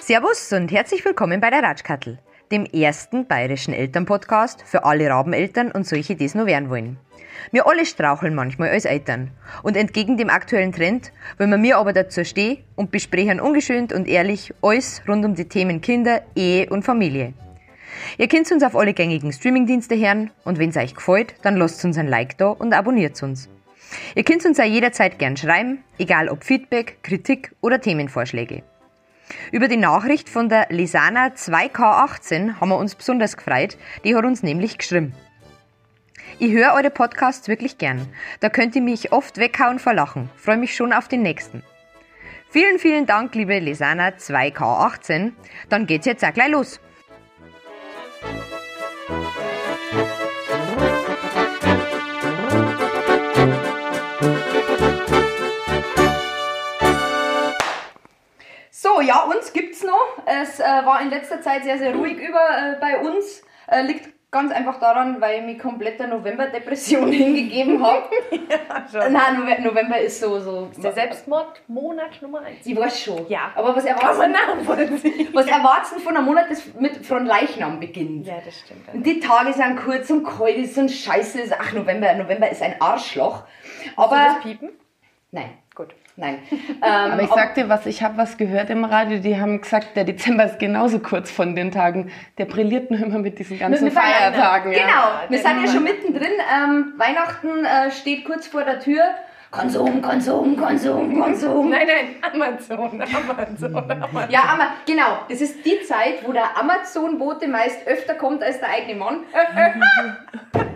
Servus und herzlich willkommen bei der Ratschkattel, dem ersten bayerischen Elternpodcast für alle Rabeneltern und solche, die es nur werden wollen. Wir alle straucheln manchmal als Eltern. Und entgegen dem aktuellen Trend wollen wir mir aber dazu stehen und besprechen ungeschönt und ehrlich alles rund um die Themen Kinder, Ehe und Familie. Ihr könnt uns auf alle gängigen Streamingdienste hören und wenn es euch gefällt, dann lasst uns ein Like da und abonniert uns. Ihr könnt uns auch jederzeit gern schreiben, egal ob Feedback, Kritik oder Themenvorschläge. Über die Nachricht von der Lisana 2K18 haben wir uns besonders gefreut. Die hat uns nämlich geschrieben. Ich höre eure Podcasts wirklich gern. Da könnt ihr mich oft weghauen vor Lachen. Freue mich schon auf den nächsten. Vielen, vielen Dank, liebe Lisana 2K18. Dann geht's jetzt auch gleich los. So, ja, uns gibt's noch. Es äh, war in letzter Zeit sehr, sehr ruhig über äh, bei uns. Äh, liegt ganz einfach daran, weil ich mich komplett der November-Depression hingegeben habe. ja. Nein, Nove- November ist so, so. Der Selbstmordmonat Nummer 1. Ich weiß schon. Ja. Aber was erwarten, was erwarten von einem Monat, das mit von Leichnam beginnt? Ja, das stimmt. Und die Tage sind kurz und kalt ist und scheiße ist. Ach, November, November ist ein Arschloch. Aber Aber. das Piepen? Nein. Nein. Ähm, Aber ich sag dir was, ich habe was gehört im Radio, die haben gesagt, der Dezember ist genauso kurz von den Tagen. Der brilliert nur immer mit diesen ganzen Mit Weihnachten. Feiertagen. Genau, Ja. wir sind ja schon mittendrin. Ähm, Weihnachten äh, steht kurz vor der Tür. Konsum, Konsum, Konsum, Konsum. Nein, nein, Amazon, Amazon, Amazon. Ja, aber genau, das ist die Zeit, wo der Amazon-Bote meist öfter kommt als der eigene Mann.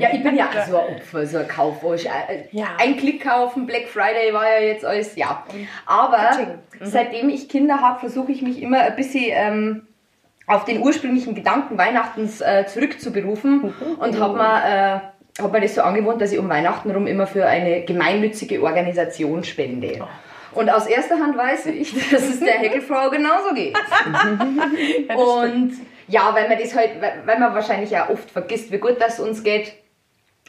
Ja, ich bin ja auch so ein Opfer, so ein Kaufwursch. Äh, Ja. Ein Klick kaufen, Black Friday war ja jetzt alles, ja. Aber Katsching. seitdem ich Kinder habe, versuche ich mich immer ein bisschen ähm, auf den ursprünglichen Gedanken Weihnachtens äh, zurückzuberufen und habe mir, äh, hab mir das so angewohnt, dass ich um Weihnachten rum immer für eine gemeinnützige Organisation spende. Und aus erster Hand weiß ich, dass es der Heckelfrau genauso geht. Und ja, weil man das halt, weil man wahrscheinlich auch oft vergisst, wie gut das uns geht.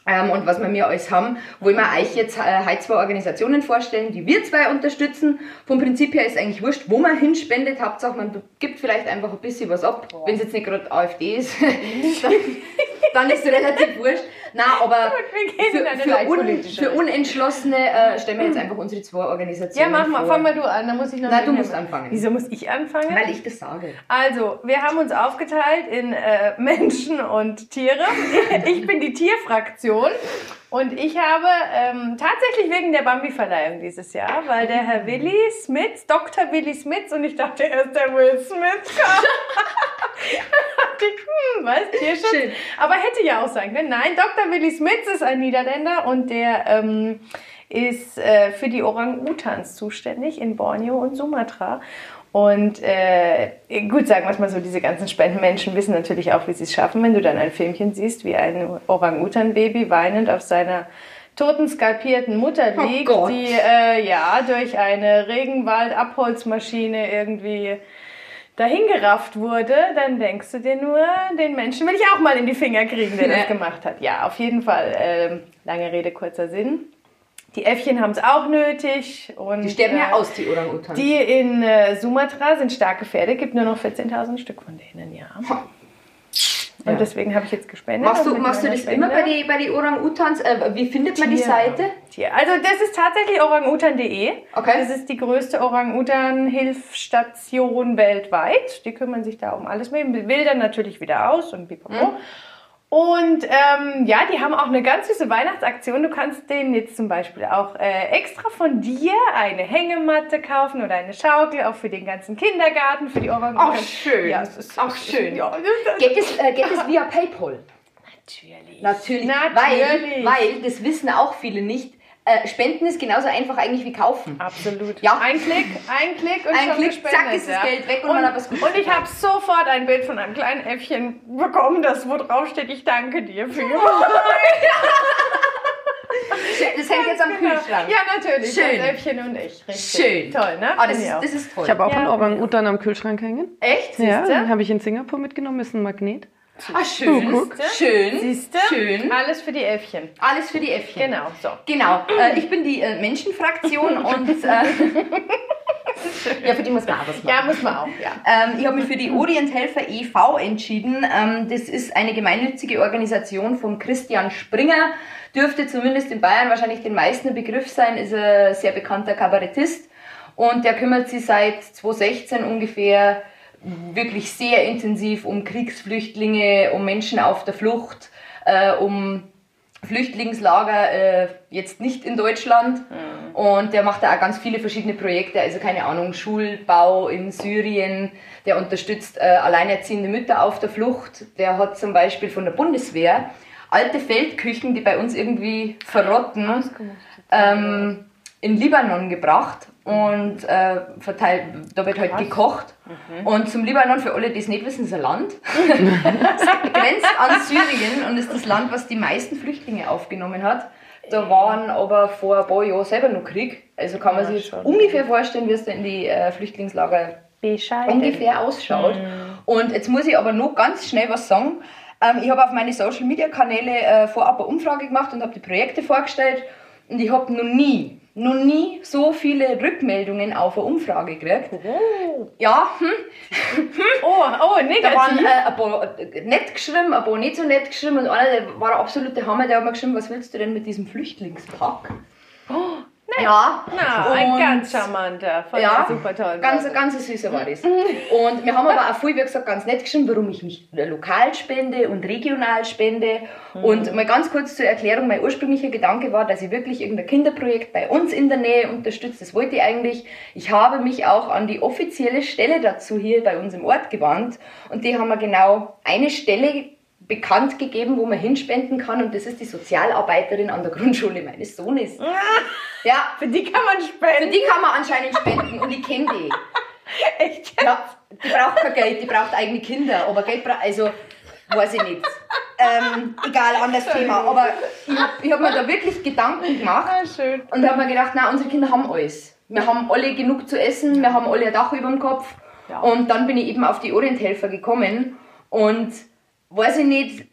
Ähm, und was wir mir alles haben, wollen wir euch jetzt äh, heute zwei Organisationen vorstellen, die wir zwei unterstützen. Vom Prinzip her ist eigentlich wurscht, wo man hinspendet. Hauptsache, man gibt vielleicht einfach ein bisschen was ab. Wenn es jetzt nicht gerade AfD ist, dann, dann ist es relativ wurscht. Nein, aber für, für, un, für Unentschlossene äh, stellen wir jetzt einfach unsere zwei Ja, Organisationen mach mal, vor. fang mal du an, dann muss ich noch. Nein, du musst machen. anfangen. Wieso muss ich anfangen? Weil ich das sage. Also, wir haben uns aufgeteilt in äh, Menschen und Tiere. Ich bin die Tierfraktion und ich habe ähm, tatsächlich wegen der Bambi-Verleihung dieses Jahr, weil der Herr Willi Smith, Dr. Willi Smith, und ich dachte, er ist der Will Smith, kam. dachte ich, hm, was, Tierschutz? Schön. Aber hätte ja auch sein können. Nein, Dr. Willi Smith ist ein Niederländer und der ähm, ist äh, für die Orang-Utans zuständig in Borneo und Sumatra. Und äh, gut, sagen wir es mal so, diese ganzen Spendenmenschen wissen natürlich auch, wie sie es schaffen, wenn du dann ein Filmchen siehst, wie ein Orang-Utan-Baby weinend auf seiner toten, skalpierten Mutter Oh liegt, Gott. die äh, ja durch eine Regenwald-Abholzmaschine irgendwie dahingerafft wurde, dann denkst du dir nur, den Menschen will ich auch mal in die Finger kriegen, der Ja. das gemacht hat. Ja, auf jeden Fall. Ähm, lange Rede, kurzer Sinn. Die Äffchen haben es auch nötig. Und, Die sterben ja äh, aus, die Orang-Utans. Die in äh, Sumatra sind stark gefährdet, gibt nur noch 14.000 Stück von denen, ja. Und Ja. deswegen habe ich jetzt gespendet. Machst du, machst du das immer Spende- bei den bei die Orang-Utans? Äh, wie findet man die. Seite? Tier. Also das ist tatsächlich orangutan.de. Okay. Das ist die größte Orang-Utan-Hilfsstation weltweit. Die kümmern sich da um alles mit. Wildern natürlich wieder aus und pipapo. Mhm. Und ähm, ja, die haben auch eine ganz süße Weihnachtsaktion. Du kannst denen jetzt zum Beispiel auch äh, extra von dir eine Hängematte kaufen oder eine Schaukel, auch für den ganzen Kindergarten, für die Orang-Utans. Ach, schön. Ja, es ist, Ach, schön. Ja, Geht es, äh, geht es via Paypal? natürlich. Natürlich. Natürlich. Weil, weil, das wissen auch viele nicht, äh, Spenden ist genauso einfach eigentlich wie kaufen. Absolut. Ja. Ein Klick, ein Klick und Ein schon Klick, gespendet. zack, ist das ja. Geld weg und man hat was Gutes Und ich habe sofort ein Bild von einem kleinen Äffchen bekommen, das wo drauf steht, ich danke dir für. Das hängt jetzt am Kühlschrank. Ja, natürlich. Schön. Das Äffchen und ich. Richtig. Schön. Toll, ne? Ah, das, ist, auch. das ist toll. Ich habe auch Ja. einen Orang-Utan am Kühlschrank hängen. Echt? Ja, Siehste? den habe ich in Singapur mitgenommen, ist ein Magnet. Ah, schön. Siehste? Schön. Siehste? Schön. Alles für die Äffchen. Alles für die Äffchen. Genau, so. Genau. Äh, ich bin die äh, Menschenfraktion und äh, ja, für die muss man auch was machen. Ja, muss man auch, ja. Ähm, ich habe mich für die Orienthelfer e.V. entschieden. Ähm, das ist eine gemeinnützige Organisation von Christian Springer. Dürfte zumindest in Bayern wahrscheinlich den meisten Begriff sein, ist ein sehr bekannter Kabarettist. Und der kümmert sich seit 2016 ungefähr wirklich sehr intensiv um Kriegsflüchtlinge, um Menschen auf der Flucht, äh, um Flüchtlingslager, äh, jetzt nicht in Deutschland. Und der macht da auch ganz viele verschiedene Projekte, also keine Ahnung, Schulbau in Syrien, der unterstützt äh, alleinerziehende Mütter auf der Flucht. Der hat zum Beispiel von der Bundeswehr alte Feldküchen, die bei uns irgendwie verrotten, ähm, in Libanon gebracht und äh, verteilt, da wird halt gekocht. Und zum Libanon, für alle, die es nicht wissen, ist ein Land. es grenzt an Syrien und ist das Land, was die meisten Flüchtlinge aufgenommen hat. Da waren aber vor ein paar Jahren selber noch Krieg. Also kann man Ja, sich ungefähr vorstellen, wie es da in die äh, Flüchtlingslager Bescheiden. ungefähr ausschaut. Und jetzt muss ich aber noch ganz schnell was sagen. Ähm, ich habe auf meine Social Media Kanäle äh, vorab eine Umfrage gemacht und habe die Projekte vorgestellt. Und ich habe noch nie, noch nie so viele Rückmeldungen auf eine Umfrage gekriegt. Oh, Ja, hm, oh, oh da waren negativ. äh, ein paar nett geschrieben, ein paar nicht so nett geschrieben. Und einer, der war der absolute Hammer, der hat mir geschrieben, was willst du denn mit diesem Flüchtlingspack? Ja, Na, ein ganz charmanter. Von ja, super tollen ganz, ganz süßer war das. Und wir haben aber auch viel, wie gesagt, ganz nett geschrieben, warum ich mich lokal spende und regional spende. Und mal ganz kurz zur Erklärung, mein ursprünglicher Gedanke war, dass ich wirklich irgendein Kinderprojekt bei uns in der Nähe unterstütze. Das wollte ich eigentlich. Ich habe mich auch an die offizielle Stelle dazu hier bei uns im Ort gewandt. Und die haben mir genau eine Stelle bekannt gegeben, wo man hinspenden kann. Und das ist die Sozialarbeiterin an der Grundschule meines Sohnes. Ja, Für die kann man für spenden. die kann man anscheinend spenden und ich kenne die. Echt? Ja, die braucht kein Geld, die braucht eigene Kinder, aber Geld braucht, also, weiß ich nicht. Ähm, egal, anderes Thema. Aber ich habe hab mir da wirklich Gedanken gemacht Ah, und habe mir gedacht, na, unsere Kinder haben alles. Wir haben alle genug zu essen, wir haben alle ein Dach über dem Kopf. Ja. Und dann bin ich eben auf die Orienthelfer gekommen und weiß ich nicht,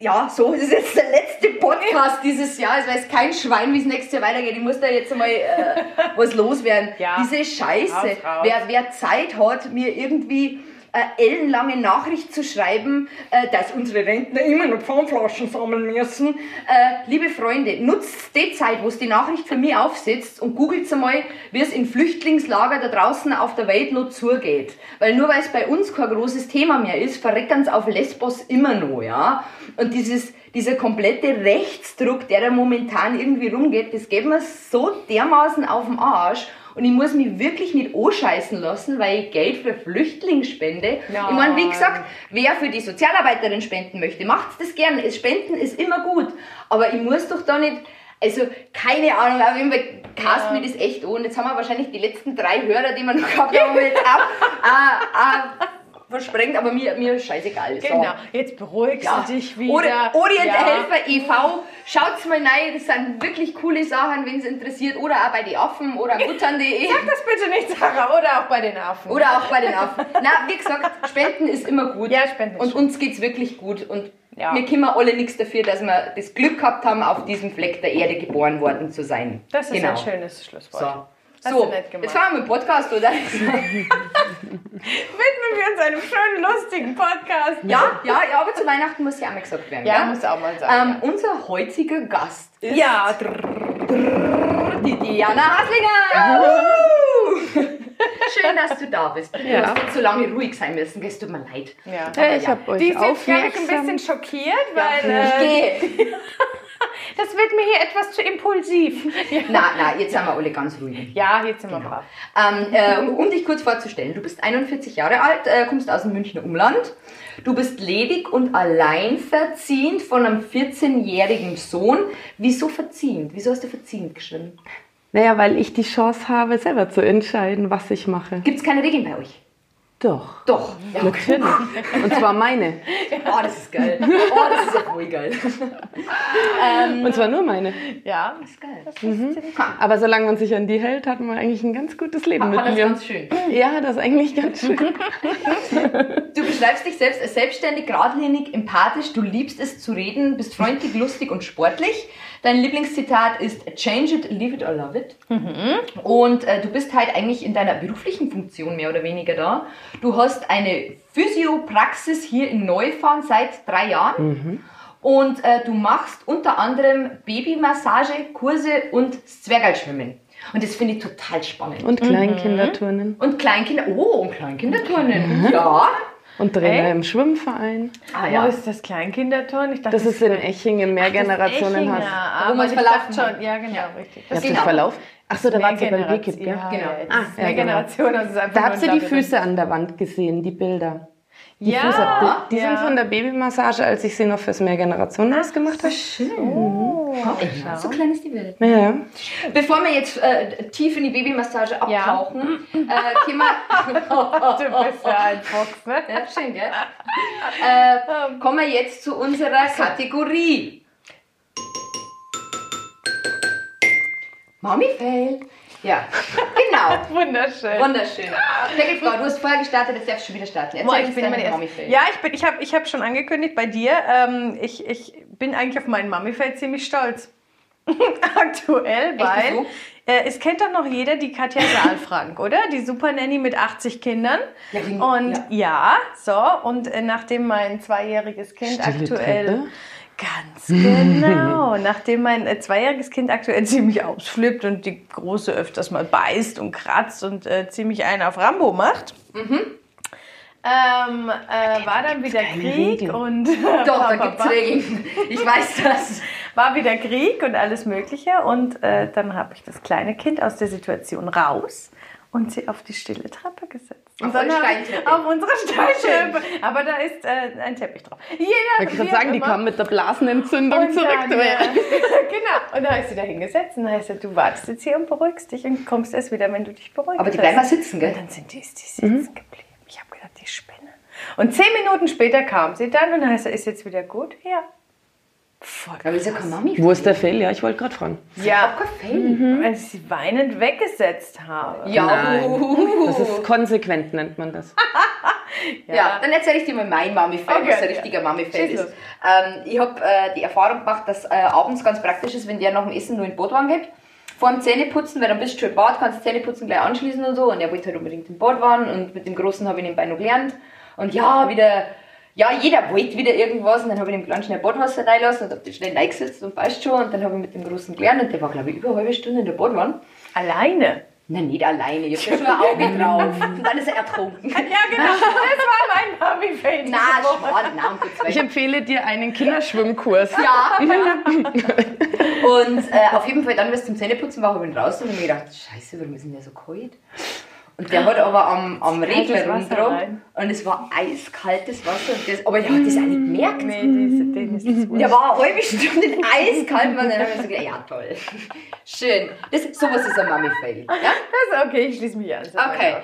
ja, so das ist jetzt der letzte Podcast dieses Jahr. Es weiß kein Schwein, wie es nächstes Jahr weitergeht. Ich muss da jetzt einmal äh, was loswerden. Ja. Diese Scheiße. Raus, raus. Wer, wer Zeit hat, mir irgendwie äh, ellenlange Nachricht zu schreiben, äh, dass unsere Rentner immer noch Pfandflaschen sammeln müssen. Äh, liebe Freunde, nutzt die Zeit, wo es die Nachricht für mich aufsetzt und googelt einmal, wie es in Flüchtlingslager da draußen auf der Welt noch zugeht. Weil nur weil es bei uns kein großes Thema mehr ist, verreckern es auf Lesbos immer noch, ja. Und dieses, dieser komplette Rechtsdruck, der da momentan irgendwie rumgeht, das geht mir so dermaßen auf den Arsch. Und ich muss mich wirklich nicht anscheißen lassen, weil ich Geld für Flüchtlinge spende. Nein. Ich meine, wie gesagt, wer für die Sozialarbeiterin spenden möchte, macht das gerne. Spenden ist immer gut. Aber ich muss doch da nicht, also keine Ahnung, auf jeden Fall cast mir das echt an. Jetzt haben wir wahrscheinlich die letzten drei Hörer, die wir noch gehabt haben, jetzt auch, äh, äh, versprengt, aber mir, mir ist scheißegal. So. Genau. Jetzt beruhigst Ja. du dich wieder. Ori- Orient Ja. Helfer e.V. Schaut's mal rein, das sind wirklich coole Sachen, wenn es interessiert. Oder auch bei die Affen oder muttern.de. Sag das bitte nicht, Sarah. Oder auch bei den Affen. Oder auch bei den Affen. Na, wie gesagt, Spenden ist immer gut. Ja, Spenden ist Und schön. uns geht's wirklich gut. Und Ja. wir können alle nichts dafür, dass wir das Glück gehabt haben, auf diesem Fleck der Erde geboren worden zu sein. Das ist genau. ein schönes Schlusswort. So. Hast So, jetzt fahren wir mit dem Podcast, oder? Widmen wir uns einem schönen, lustigen Podcast. ja, ja, ja, aber zu Weihnachten muss ja auch mal gesagt werden. Ja, gell? muss auch mal sagen. Ähm, unser heutiger Gast ist ja. die Diana Haslinger. Schön, dass du da bist. Du Ja. hast so lange ruhig sein müssen, es tut mir leid. ja. Ja, ich ja. habe euch Die jetzt, glaube ich, ein bisschen schockiert, weil Ich äh, gehe. das wird mir hier etwas zu impulsiv. Ja, Na, na, jetzt sind wir alle ganz ruhig. ja jetzt sind wir brav. Ähm, äh, um, um dich kurz vorzustellen, du bist 41 Jahre alt, äh, kommst aus dem Münchner Umland. Du bist ledig und alleinverziehend von einem 14-jährigen Sohn. Wieso verziehend? Wieso hast du verziehend geschrieben? Naja, weil ich die Chance habe, selber zu entscheiden, was ich mache. Gibt es keine Regeln bei euch? Doch. Doch. Ja. Natürlich. Und zwar meine. Oh, das ist geil. Oh, das ist ja voll geil. Und zwar nur meine. Ja. Das ist geil. Aber solange man sich an die hält, hat man eigentlich ein ganz gutes Leben mit Hat das mir. ganz schön. Ja, das ist eigentlich ganz schön. Du beschreibst dich selbst als selbstständig, geradlinig, empathisch, du liebst es zu reden, bist freundlich, lustig und sportlich. Dein Lieblingszitat ist Change it, leave it or love it. Und äh, du bist halt eigentlich in deiner beruflichen Funktion mehr oder weniger da. Du hast eine Physiopraxis hier in Neufahren seit drei Jahren. Und äh, du machst unter anderem Babymassage, Kurse und Zwergalschwimmen. Und das finde ich total spannend. Und, Und Kleinkinderturnen. Kleinkinder, oh, und Kleinkinderturnen. Ja. Und Trainer Echt? im Schwimmverein. Ah, Wo ja. ist das Kleinkinderturn? Ich dachte, Das ist in Eching im Mehrgenerationenhaus. Ja, Wo aber ich verlaufen dachte schon, ja genau, Ja. richtig. Habt Genau. euch verlaufen? Achso, da wart ihr beim Mehrgeneration- Wicked, gell? ja, Genau. Ja, das Ah, ja, mehr genau. Generation, das ist einfach Da habt ihr die. Füße an der Wand gesehen, die Bilder. Die Ja, Füße, die, die ja. sind von der Babymassage, als ich sie noch fürs Mehrgenerationenhaus gemacht habe. Oh, Ja, so klein ist die Welt. Ja. Bevor wir jetzt äh, tief in die Babymassage abtauchen, äh, können wir... du bist ja ein Fuchs, ne? ja, schön, gell? Äh, kommen wir jetzt zu unserer Kategorie. Mami Fail. Ja, genau. Wunderschön. Wunderschön. Deckelfrau, du hast vorher gestartet, jetzt darfst du schon wieder starten. Boah, Erzähl ich uns bin meine. Fail. Ja, ich bin, ich habe, ich habe schon angekündigt bei dir. Ähm, ich, ich bin eigentlich auf meinen Mami-Feld ziemlich stolz. Aktuell, Echt, weil äh, es kennt doch noch jeder die Katja Saalfrank, oder? Die Super Nanny mit 80 Kindern. Ja, die- und ja. ja, so und äh, nachdem mein zweijähriges Kind Stille aktuell Treppe. Ganz genau. Nachdem mein äh, zweijähriges Kind aktuell ziemlich ausflippt und die Große öfters mal beißt und kratzt und äh, ziemlich einen auf Rambo macht, ähm, äh, war dann wieder Krieg Regeln. und Doch, da gibt's Regeln. Ich weiß das. war wieder Krieg und alles Mögliche. Und äh, dann habe ich das kleine Kind aus der Situation raus und sie auf die stille Treppe gesetzt. Und Auf dann habe ich- Steintreppe. Auf unsere Steintreppe. Aber da ist äh, ein Teppich drauf. Jeder, Ich auch sagen, die immer. kam mit der Blasenentzündung Und zurück. dann, äh, genau. Und da ich sie da hingesetzt und gesagt, du wartest jetzt hier und beruhigst dich und kommst erst wieder, wenn du dich beruhigt Aber die bleiben mal sitzen, gell? Und dann sind die, ist die sitzen geblieben. Ich habe gedacht, die spinnen. Und zehn Minuten später kam sie dann und heißt ist jetzt wieder gut? Ja. Voll Aber ist ja keine Mami Wo ist der Fail? Ja, ich wollte gerade fragen. Ja, Fail. weil ich sie weinend weggesetzt habe. Ja, Nein. Das ist konsequent, nennt man das. Ja, dann erzähle ich dir mal mein Mami-Fail, Okay, was ein ja. richtiger Mami-Fail Schieß ist. Ähm, ich habe äh, die Erfahrung gemacht, dass äh, abends ganz praktisch ist, wenn der nach dem Essen nur in den Badwagen geht. Vor dem Zähneputzen, weil dann bist du schon im Bad, kannst das Zähneputzen gleich anschließen und so. Und er wollte halt unbedingt im Badwagen und mit dem Großen habe ich nebenbei noch gelernt. Und ja, wieder, ja, jeder wollte wieder irgendwas und dann habe ich dem ganz schnell Badwasser reinlassen und habe den schnell reingesetzt und weißt schon. Und dann habe ich mit dem Großen gelernt und der war, glaube ich, über eine halbe Stunde in der Badwanne. Alleine. Nein, nicht alleine, ich habe schon ein Auge drauf. Und dann ist er ertrunken. Ja, genau. Das war mein Mami-Fail. um Gottes Willen. Ich empfehle dir einen Kinderschwimmkurs. Ja. und äh, auf jeden Fall dann, wenn es zum Zähneputzen war, habe ich ihn raus und habe mir gedacht, scheiße, warum ist denn der so kalt? Und der hat aber am, am Regler rein. und es war eiskaltes Wasser. Und das, aber der hat das auch nicht gemerkt. Nee, diese, denen ist das. Der war eine halbe Stunde eiskalt und dann habe ich so gedacht, ja toll. Schön. Das, sowas ist ein Mami-Fail. Ja? Das ist okay, ich schließe mich an. Das ich Okay.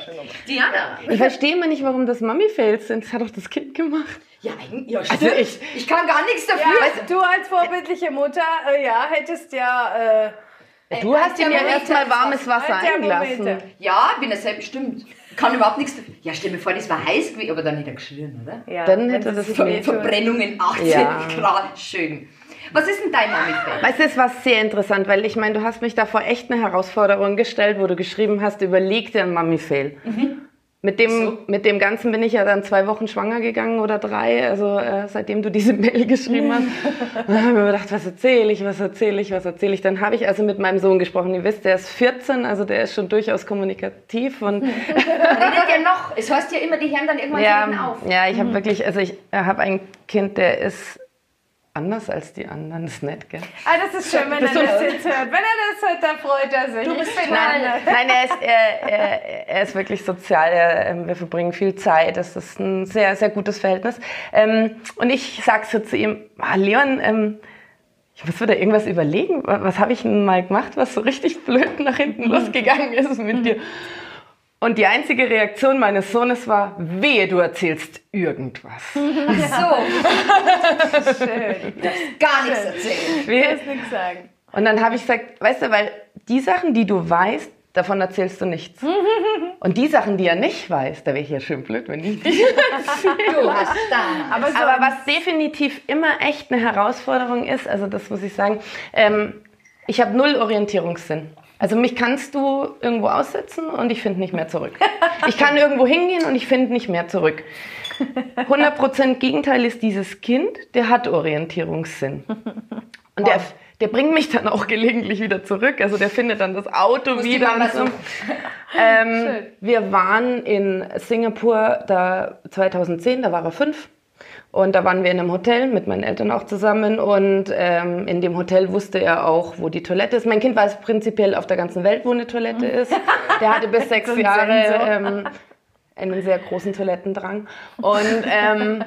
Diana. Ich verstehe immer nicht, warum das Mami-Fails sind. Das hat doch das Kind gemacht. Ja, eigentlich- ja Also ich- ich, kann gar nichts Ja, dafür. du als vorbildliche Mutter, äh, ja, hättest ja... Äh, Du hast ihm ja erstmal warmes Wasser Ein eingelassen. Ja, bin er selbst bestimmt. Kann überhaupt nichts. Ja, stell mir vor, das war heiß gewesen, aber dann hätte er geschrien, oder? ja, Dann hätte das sich Ver-. Verbrennungen 18 Ja. Grad. Schön. Was ist denn dein Mami-Fail? Weißt du, es war sehr interessant, weil ich meine, du hast mich da vor echt eine Herausforderung gestellt, wo du geschrieben hast, überleg dir einen Mami-Fail. Mit dem, So. mit dem Ganzen bin ich ja dann zwei Wochen schwanger gegangen oder drei, also äh, seitdem du diese Mail geschrieben hast. Und dann habe ich mir gedacht, was erzähle ich, was erzähle ich, was erzähle ich. Dann habe ich also mit meinem Sohn gesprochen. Ihr wisst, der ist 14, also der ist schon durchaus kommunikativ und Redet ja noch. Es heißt ja immer, die hören dann irgendwann ja, auf. ja, ich habe wirklich, also ich habe ein Kind, der ist anders als die anderen. Das ist nett, gell? Ah, das ist schön, wenn er das jetzt hört. Wenn er das hört, dann freut er sich. Du bist Nein, nein er, ist, er, er, er ist wirklich sozial. Er, ähm, wir verbringen viel Zeit. Das ist ein sehr, sehr gutes Verhältnis. Ähm, und ich sag so zu ihm, ah, Leon, ähm, ich muss wieder irgendwas überlegen. Was, was habe ich denn mal gemacht, was so richtig blöd nach hinten losgegangen ist mit dir? Und die einzige Reaktion meines Sohnes war, wehe, du erzählst irgendwas. So, Schön. gar nichts erzählen. Wehe. Ich nichts sagen. Und dann habe ich gesagt, weißt du, weil die Sachen, die du weißt, davon erzählst du nichts. Und die Sachen, die er nicht weiß, da wäre ich ja schön blöd, wenn ich die Du hast da. Aber so Aber was definitiv immer echt eine Herausforderung ist, also das muss ich sagen, ähm, ich habe null Orientierungssinn. Also mich kannst du irgendwo aussetzen und ich finde nicht mehr zurück. Ich kann irgendwo hingehen und ich finde nicht mehr zurück. 100% Gegenteil ist dieses Kind, der hat Orientierungssinn. Und der, der bringt mich dann auch gelegentlich wieder zurück. Also der findet dann das Auto wieder. Und so. Ähm, wir waren in Singapur da 2010, da war er fünf. Und da waren wir in einem Hotel mit meinen Eltern auch zusammen. Und ähm, in dem Hotel wusste er auch, wo die Toilette ist. Mein Kind weiß prinzipiell auf der ganzen Welt, wo eine Toilette ist. Der hatte bis sechs Jahre ähm, einen sehr großen Toilettendrang. Und, ähm,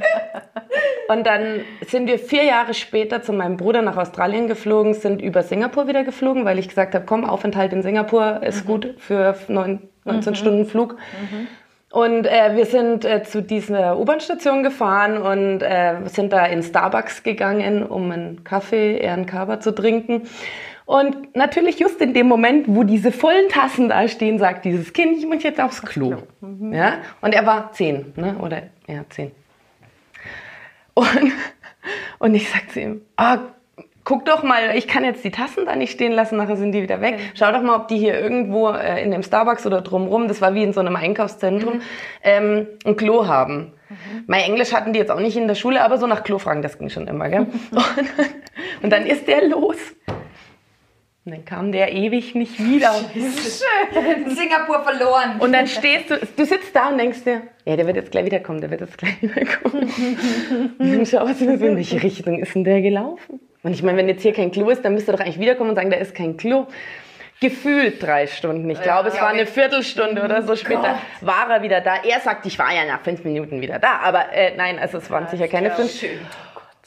und dann sind wir vier Jahre später zu meinem Bruder nach Australien geflogen, sind über Singapur wieder geflogen, weil ich gesagt habe, komm, Aufenthalt in Singapur ist gut für neun, 19 Stunden Flug. Und äh, wir sind äh, zu dieser U-Bahn-Station gefahren und äh, sind da in Starbucks gegangen, um einen Kaffee, eher einen Kaba zu trinken. Und natürlich just in dem Moment, wo diese vollen Tassen da stehen, sagt dieses Kind, ich muss jetzt aufs Klo. Ja? Und er war zehn, ne? oder ja, zehn. Und, und ich sag zu ihm, ah, guck doch mal, ich kann jetzt die Tassen da nicht stehen lassen, nachher sind die wieder weg. Schau doch mal, ob die hier irgendwo äh, in dem Starbucks oder drumrum, das war wie in so einem Einkaufszentrum, ähm, ein Klo haben. Mein Englisch hatten die jetzt auch nicht in der Schule, aber so nach Klo fragen, das ging schon immer, gell? und, und dann ist der los. Und dann kam der ewig nicht wieder. Singapur verloren. Und dann stehst du, du sitzt da und denkst dir, ja, der wird jetzt gleich wiederkommen, der wird jetzt gleich wiederkommen. und dann schaust du in welche Richtung ist denn der gelaufen? Und ich meine, wenn jetzt hier kein Klo ist, dann müsste er doch eigentlich wiederkommen und sagen, da ist kein Klo. Gefühlt drei Stunden. Ich glaube, es Ja, war aber- eine Viertelstunde oder so später war er wieder da. Er sagt, ich war ja nach fünf Minuten wieder da. Aber äh, nein, also es waren sicher keine fünf. Schön.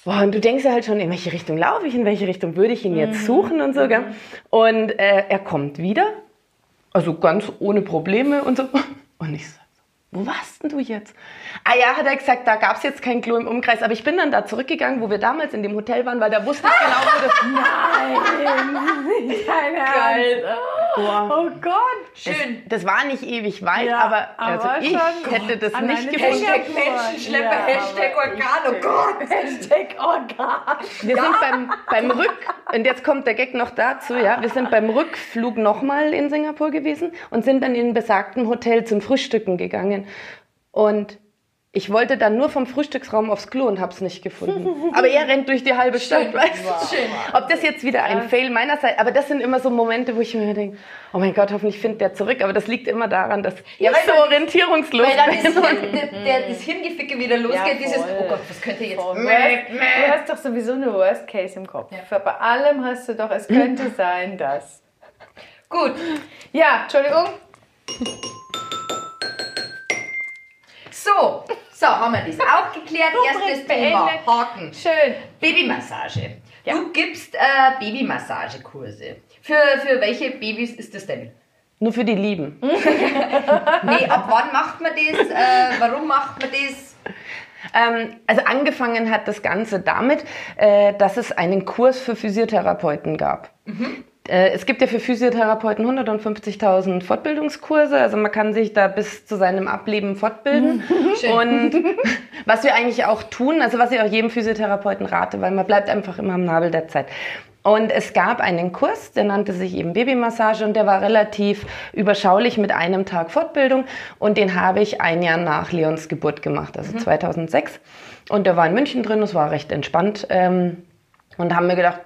Boah, und du denkst ja halt schon, in welche Richtung laufe ich, in welche Richtung würde ich ihn jetzt suchen und so, gell? Und äh, er kommt wieder, also ganz ohne Probleme und so. Und ich sag so, wo warst denn du jetzt? Ah ja, hat er gesagt, da gab es jetzt kein Klo im Umkreis. Aber ich bin dann da zurückgegangen, wo wir damals in dem Hotel waren, weil da wusste ich genau, wo das... Kein Geil. Boah. Oh Gott. Schön. Das war nicht ewig weit, Ja, aber, aber also ich schon hätte das an nicht gefunden. Hashtag. Menschenschlepper, Ja, Hashtag aber- Organ, oh Gott. Hashtag Organ. Wir sind beim, beim Rück, und jetzt kommt der Gag noch dazu, ja, wir sind beim Rückflug nochmal in Singapur gewesen und sind dann in besagten Hotel zum Frühstücken gegangen. Und ich wollte dann nur vom Frühstücksraum aufs Klo und hab's nicht gefunden. Aber er rennt durch die halbe Stadt, weißt du? Schön. Ob das jetzt wieder ein Fail meinerseits, aber das sind immer so Momente, wo ich mir denke, oh mein Gott, hoffentlich findet der zurück. Aber das liegt immer daran, dass Ja, ich weil so dann- orientierungslos Weil dann das, bin. Hirn, der, der, das Hirngeficke wieder losgeht, Ja, dieses, oh Gott, was könnte jetzt... Voll. Mäh, Du mäh. hast doch sowieso eine Worst Case im Kopf. Bei allem hast du doch, es könnte sein, dass. Gut, Ja, Entschuldigung. So, so, haben wir das auch geklärt. Rubrik Erstes Thema, beendet. Haken. Schön. Babymassage. Ja. Du gibst äh, Babymassagekurse. Für, für welche Babys ist das denn? Nur für die Lieben. Nee, ab wann macht man das? Äh, warum macht man das? Ähm, also angefangen hat das Ganze damit, äh, dass es einen Kurs für Physiotherapeuten gab. Äh, es gibt ja für Physiotherapeuten 150.000 Fortbildungskurse, also man kann sich da bis zu seinem Ableben fortbilden. Und was wir eigentlich auch tun, also was ich auch jedem Physiotherapeuten rate, weil man bleibt einfach immer am Nabel der Zeit. Und es gab einen Kurs, der nannte sich eben Babymassage und der war relativ überschaulich mit einem Tag Fortbildung und den habe ich ein Jahr nach Leons Geburt gemacht, also 2006. Und der war in München drin, es war recht entspannt ähm, und haben mir gedacht,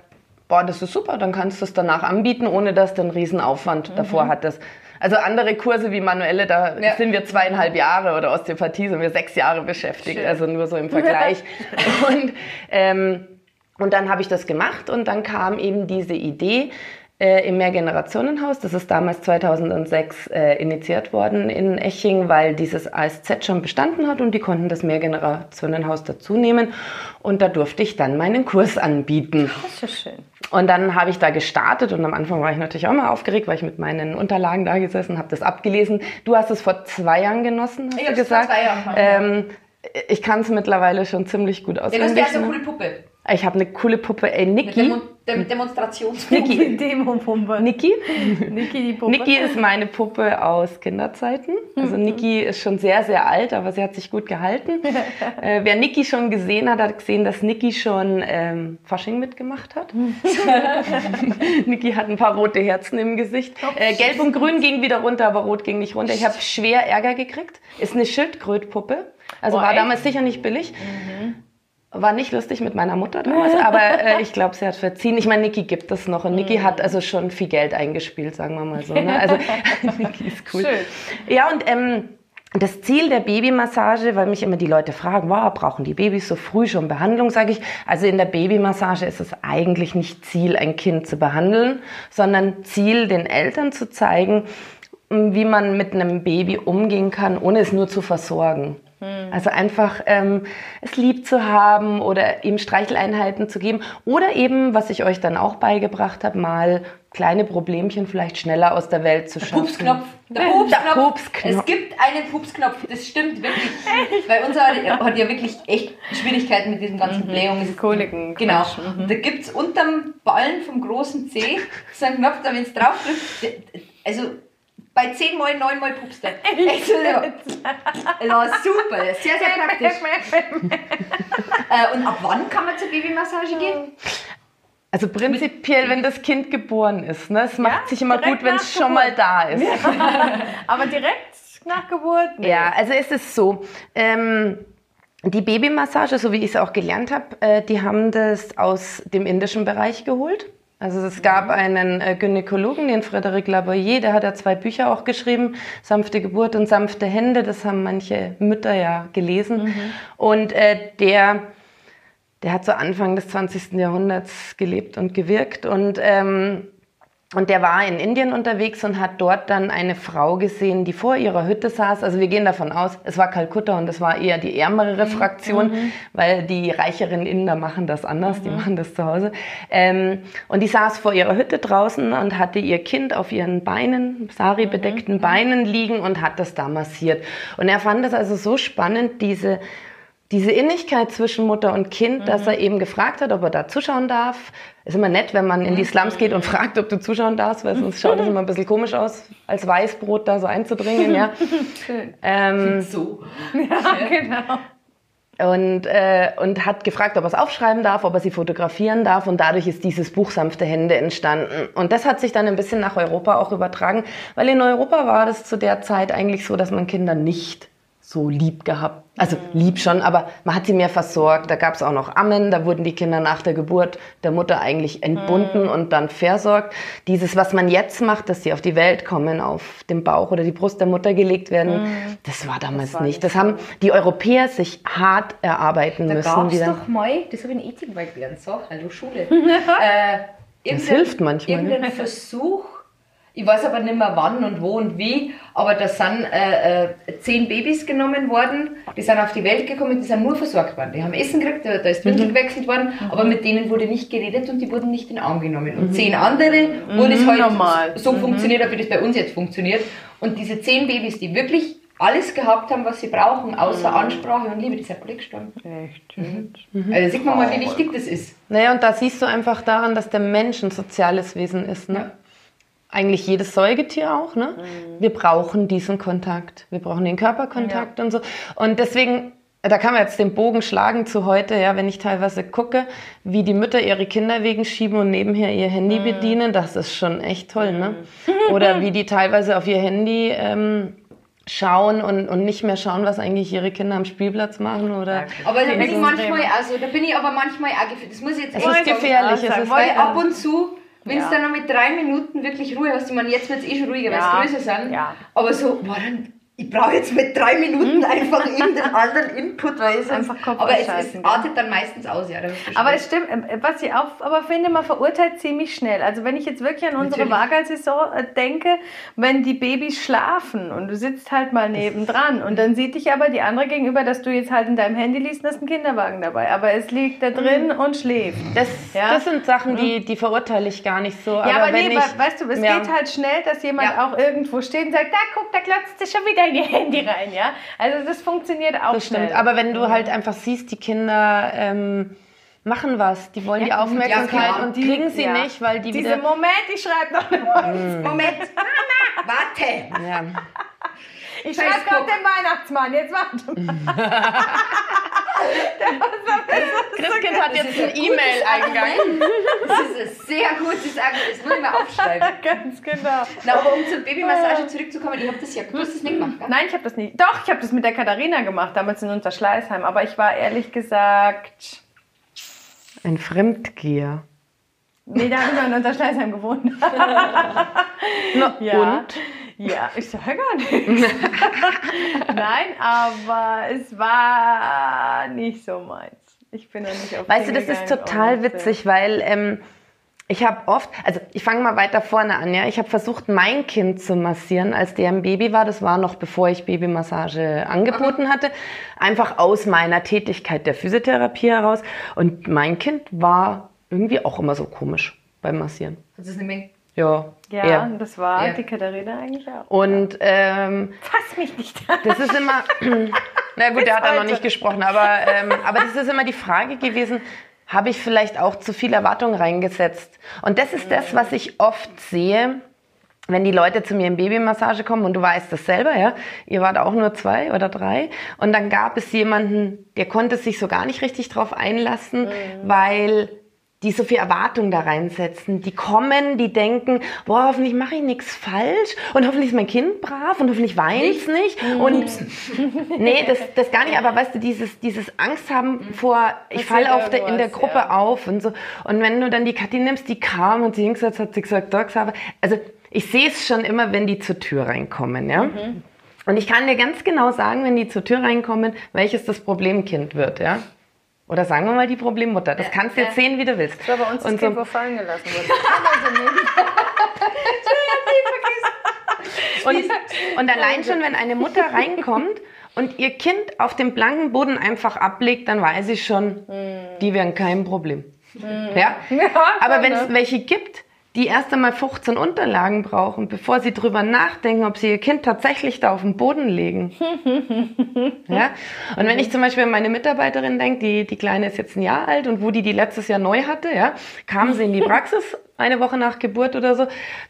boah, das ist super, dann kannst du es danach anbieten, ohne dass du einen riesen Aufwand davor hattest. Also andere Kurse wie manuelle, da Ja. sind wir zweieinhalb Jahre oder Osteopathie sind wir sechs Jahre beschäftigt, Schön. also nur so im Vergleich. und, ähm, und dann habe ich das gemacht und dann kam eben diese Idee, äh, im Mehrgenerationenhaus. Das ist damals 2006 äh, initiiert worden in Eching, weil dieses ASZ schon bestanden hat und die konnten das Mehrgenerationenhaus dazu nehmen. Und da durfte ich dann meinen Kurs anbieten. Das ist ja schön. Und dann habe ich da gestartet und am Anfang war ich natürlich auch mal aufgeregt, weil ich mit meinen Unterlagen da gesessen habe, das abgelesen. Du hast es vor zwei Jahren genossen, hast Ich du hab's vor gesagt. zwei Jahren gemacht, ähm, ich kann es mittlerweile schon ziemlich gut Ja, auswendig. ja so eine ne? coole Puppe. Ich habe eine coole Puppe, ey, Mit Niki. Demo Dem Demonstrationspuppe. Niki. Demo-Pumpe. Niki? Niki, die Puppe. Niki ist meine Puppe aus Kinderzeiten. Also Niki ist schon sehr, sehr alt, aber sie hat sich gut gehalten. äh, wer Niki schon gesehen hat, hat gesehen, dass Niki schon ähm, Fasching mitgemacht hat. Niki hat ein paar rote Herzen im Gesicht. Äh, Gelb und Grün ging wieder runter, aber Rot ging nicht runter. Ich habe schwer Ärger gekriegt. Ist eine Schildkrötpuppe. Also Boah, war echt? damals sicher nicht billig. War nicht lustig mit meiner Mutter damals, aber äh, ich glaube, sie hat verziehen. Ich meine, Niki gibt es noch und Niki hat also schon viel Geld eingespielt, sagen wir mal so. Ne? Also Niki ist cool. Schön. Ja, und ähm, das Ziel der Babymassage, weil mich immer die Leute fragen, wow, brauchen die Babys so früh schon Behandlung, sage ich. Also in der Babymassage ist es eigentlich nicht Ziel, ein Kind zu behandeln, sondern Ziel, den Eltern zu zeigen, wie man mit einem Baby umgehen kann, ohne es nur zu versorgen. Also einfach ähm, es lieb zu haben oder ihm Streicheleinheiten zu geben oder eben, was ich euch dann auch beigebracht habe, mal kleine Problemchen vielleicht schneller aus der Welt zu schaffen. Pupsknopf. Der Pupsknopf. Der Pupsknopf. Es gibt einen Pupsknopf, das stimmt wirklich. Weil unser hat ja wirklich echt Schwierigkeiten mit diesem ganzen Blähungen. Koliken. Genau. Mhm. Da gibt es unterm Ballen vom großen C so einen Knopf, da wenn es drauf drückt, der- also bei 10 mal, 9 mal pupst er. Echt so, ja. ja, super, sehr, sehr praktisch. Äh, und ab wann kann man zur Babymassage gehen? Also prinzipiell, wenn das Kind geboren ist. Ne? Es macht sich immer direkt gut, wenn es schon mal da ist. Aber direkt nach Geburt? Nee. Ja, also es ist so. Ähm, die Babymassage, so wie ich es auch gelernt habe, äh, die haben das aus dem indischen Bereich geholt. Also es gab einen äh, Gynäkologen, den Frédéric Lavoyer, der hat ja zwei Bücher auch geschrieben, Sanfte Geburt und Sanfte Hände, das haben manche Mütter ja gelesen. Und äh, der, der hat zu Anfang des 20. Jahrhunderts gelebt und gewirkt und ähm, und der war in Indien unterwegs und hat dort dann eine Frau gesehen, die vor ihrer Hütte saß. Also wir gehen davon aus, es war Kalkutta und es war eher die ärmere Fraktion, weil die reicheren Inder machen das anders, die machen das zu Hause. Ähm, und die saß vor ihrer Hütte draußen und hatte ihr Kind auf ihren Beinen, sari bedeckten Beinen liegen und hat das da massiert. Und er fand es also so spannend, diese diese Innigkeit zwischen Mutter und Kind, dass er eben gefragt hat, ob er da zuschauen darf. Ist immer nett, wenn man in die Slums geht und fragt, ob du zuschauen darfst, weil sonst schaut das immer ein bisschen komisch aus, als Weißbrot da so einzudringen. Ja. ähm, So. Ja, genau. und, äh, und hat gefragt, ob er es aufschreiben darf, ob er sie fotografieren darf. Und dadurch ist dieses Buch Sanfte Hände entstanden. Und das hat sich dann ein bisschen nach Europa auch übertragen, weil in Europa war das zu der Zeit eigentlich so, dass man Kinder nicht so lieb gehabt. Also lieb schon, aber man hat sie mehr versorgt. Da gab es auch noch Ammen, da wurden die Kinder nach der Geburt der Mutter eigentlich entbunden und dann versorgt. Dieses, was man jetzt macht, dass sie auf die Welt kommen, auf den Bauch oder die Brust der Mutter gelegt werden, das war damals war nicht. Das haben die Europäer sich hart erarbeiten Da müssen. gab die es dann, doch mal, das habe ich in Ethik gelernt, so, hallo Schule. äh, irgendein- hilft manchmal, ne? Irgendein Versuch, ich weiß aber nicht mehr wann und wo und wie, aber da sind äh, äh, zehn Babys genommen worden, die sind auf die Welt gekommen, die sind nur versorgt worden. Die haben Essen gekriegt, da, da ist Mhm. Windel gewechselt worden, aber mit denen wurde nicht geredet und die wurden nicht in den Arm genommen. Und zehn andere, wo das halt normal. so funktioniert hat, wie das bei uns jetzt funktioniert. Und diese zehn Babys, die wirklich alles gehabt haben, was sie brauchen, außer Ansprache und Liebe, die sind alle gestorben. Echt. Also sieht man mal, wie wichtig das ist. Naja, und da siehst du einfach daran, dass der Mensch ein soziales Wesen ist. Ne? Ja. Eigentlich jedes Säugetier auch. Ne? Wir brauchen diesen Kontakt. Wir brauchen den Körperkontakt und so. Und deswegen, da kann man jetzt den Bogen schlagen zu heute, ja, wenn ich teilweise gucke, wie die Mütter ihre Kinder wegen schieben und nebenher ihr Handy bedienen, das ist schon echt toll. Ne? Oder wie die teilweise auf ihr Handy ähm, schauen und, und nicht mehr schauen, was eigentlich ihre Kinder am Spielplatz machen oder Aber da bin ich manchmal, also da bin ich aber manchmal auch gefährlich. Das muss ich jetzt es echt ist sagen. gefährlich. Es ist ab und zu, wenn Ja. dann noch mit drei Minuten wirklich Ruhe hast, ich meine, jetzt wird es eh schon ruhiger, weil es größer sind, Ja. aber so, boah, dann ich brauche jetzt mit drei Minuten einfach irgendeinen anderen Input, weil es Einfach Kopf Aber es, es artet dann meistens aus, ja. Aber es stimmt, äh, was ich auch aber finde, man verurteilt ziemlich schnell. Also wenn ich jetzt wirklich an unsere. Wahlsaison äh, denke, wenn die Babys schlafen und du sitzt halt mal nebendran und dann sieht dich aber die andere gegenüber, dass du jetzt halt in deinem Handy liest und hast einen Kinderwagen dabei. Aber es liegt da drin und schläft. Das, Ja. das sind Sachen, die, die verurteile ich gar nicht so. Ja, aber, wenn nee, ich, we- weißt du, es ja. geht halt schnell, dass jemand Ja. auch irgendwo steht und sagt, da guck, da glotzt du schon wieder in ihr Handy rein, ja? Also das funktioniert auch Das schnell. stimmt. Aber wenn du halt einfach siehst, die Kinder ähm, machen was, die wollen die Ja, Aufmerksamkeit ja, und die- kriegen sie ja. nicht, weil die Diese wieder. Moment, ich schreibe noch eine Voice. Moment, Mama, warte. Ja. Ich schreibe gerade den Weihnachtsmann, jetzt warte mal. Christkind hat jetzt ein E-Mail-Eingang. Das ist eine sehr gute Sache, das will ich mir aufschreiben. Ganz genau. Na, aber um zur Babymassage zurückzukommen, ich habe das ja, du hast das nicht gemacht, gell? Nein, ich habe das nicht. Doch, ich habe das mit der Katharina gemacht, damals in Unterschleißheim. Aber ich war ehrlich gesagt. Ein Fremdgeher. Nee, da habe ich noch in Unterschleißheim gewohnt. Na, Ja. Und? Ja, ich sage gar nichts. Nein, aber es war nicht so meins. Ich bin noch nicht auf Weißt du, das ist total äh, witzig, weil ähm, ich habe oft, also ich fange mal weiter vorne an, ja. Ich habe versucht, mein Kind zu massieren, als der ein Baby war. Das war noch bevor ich Babymassage angeboten hatte. Einfach aus meiner Tätigkeit der Physiotherapie heraus. Und mein Kind war irgendwie auch immer so komisch beim Massieren. Du das nicht mehr? Ja. Ja, das war Ja. die Katharina eigentlich auch. Und ähm, Fass mich nicht an. Das ist immer, na gut, Bis der hat ja noch nicht gesprochen, aber, ähm, aber das ist immer die Frage gewesen, habe ich vielleicht auch zu viel Erwartung reingesetzt? Und das ist das, was ich oft sehe, wenn die Leute zu mir in Babymassage kommen und du weißt das selber, ja, ihr wart auch nur zwei oder drei und dann gab es jemanden, der konnte sich so gar nicht richtig drauf einlassen, weil die so viel Erwartung da reinsetzen. Die kommen, die denken, boah, hoffentlich mache ich nichts falsch und hoffentlich ist mein Kind brav und hoffentlich weint es nicht. Und nee, das, das gar nicht, aber weißt du, dieses, dieses Angst haben vor, ich falle auf der, in der Gruppe ja. auf und so. Und wenn du dann die Kathi nimmst, die kam und sie hingesetzt hat, sie gesagt, Docs habe, also ich sehe es schon immer, wenn die zur Tür reinkommen, ja. Mhm. Und ich kann dir ganz genau sagen, wenn die zur Tür reinkommen, welches das Problemkind wird, ja. Oder sagen wir mal die Problemmutter. Das kannst du jetzt sehen, wie du willst. Das war bei uns das Und Kind, so, wo fallen gelassen wurde. und, und allein schon, wenn eine Mutter reinkommt und ihr Kind auf dem blanken Boden einfach ablegt, dann weiß ich schon, die wären kein Problem. Ja? Ja, Aber wenn es ne? welche gibt, die erst einmal 15 Unterlagen brauchen, bevor sie drüber nachdenken, ob sie ihr Kind tatsächlich da auf den Boden legen. ja? Und wenn ich zum Beispiel an meine Mitarbeiterin denke, die, die Kleine ist jetzt ein Jahr alt und wo die die letztes Jahr neu hatte, ja, kam sie in die Praxis eine Woche nach Geburt oder so.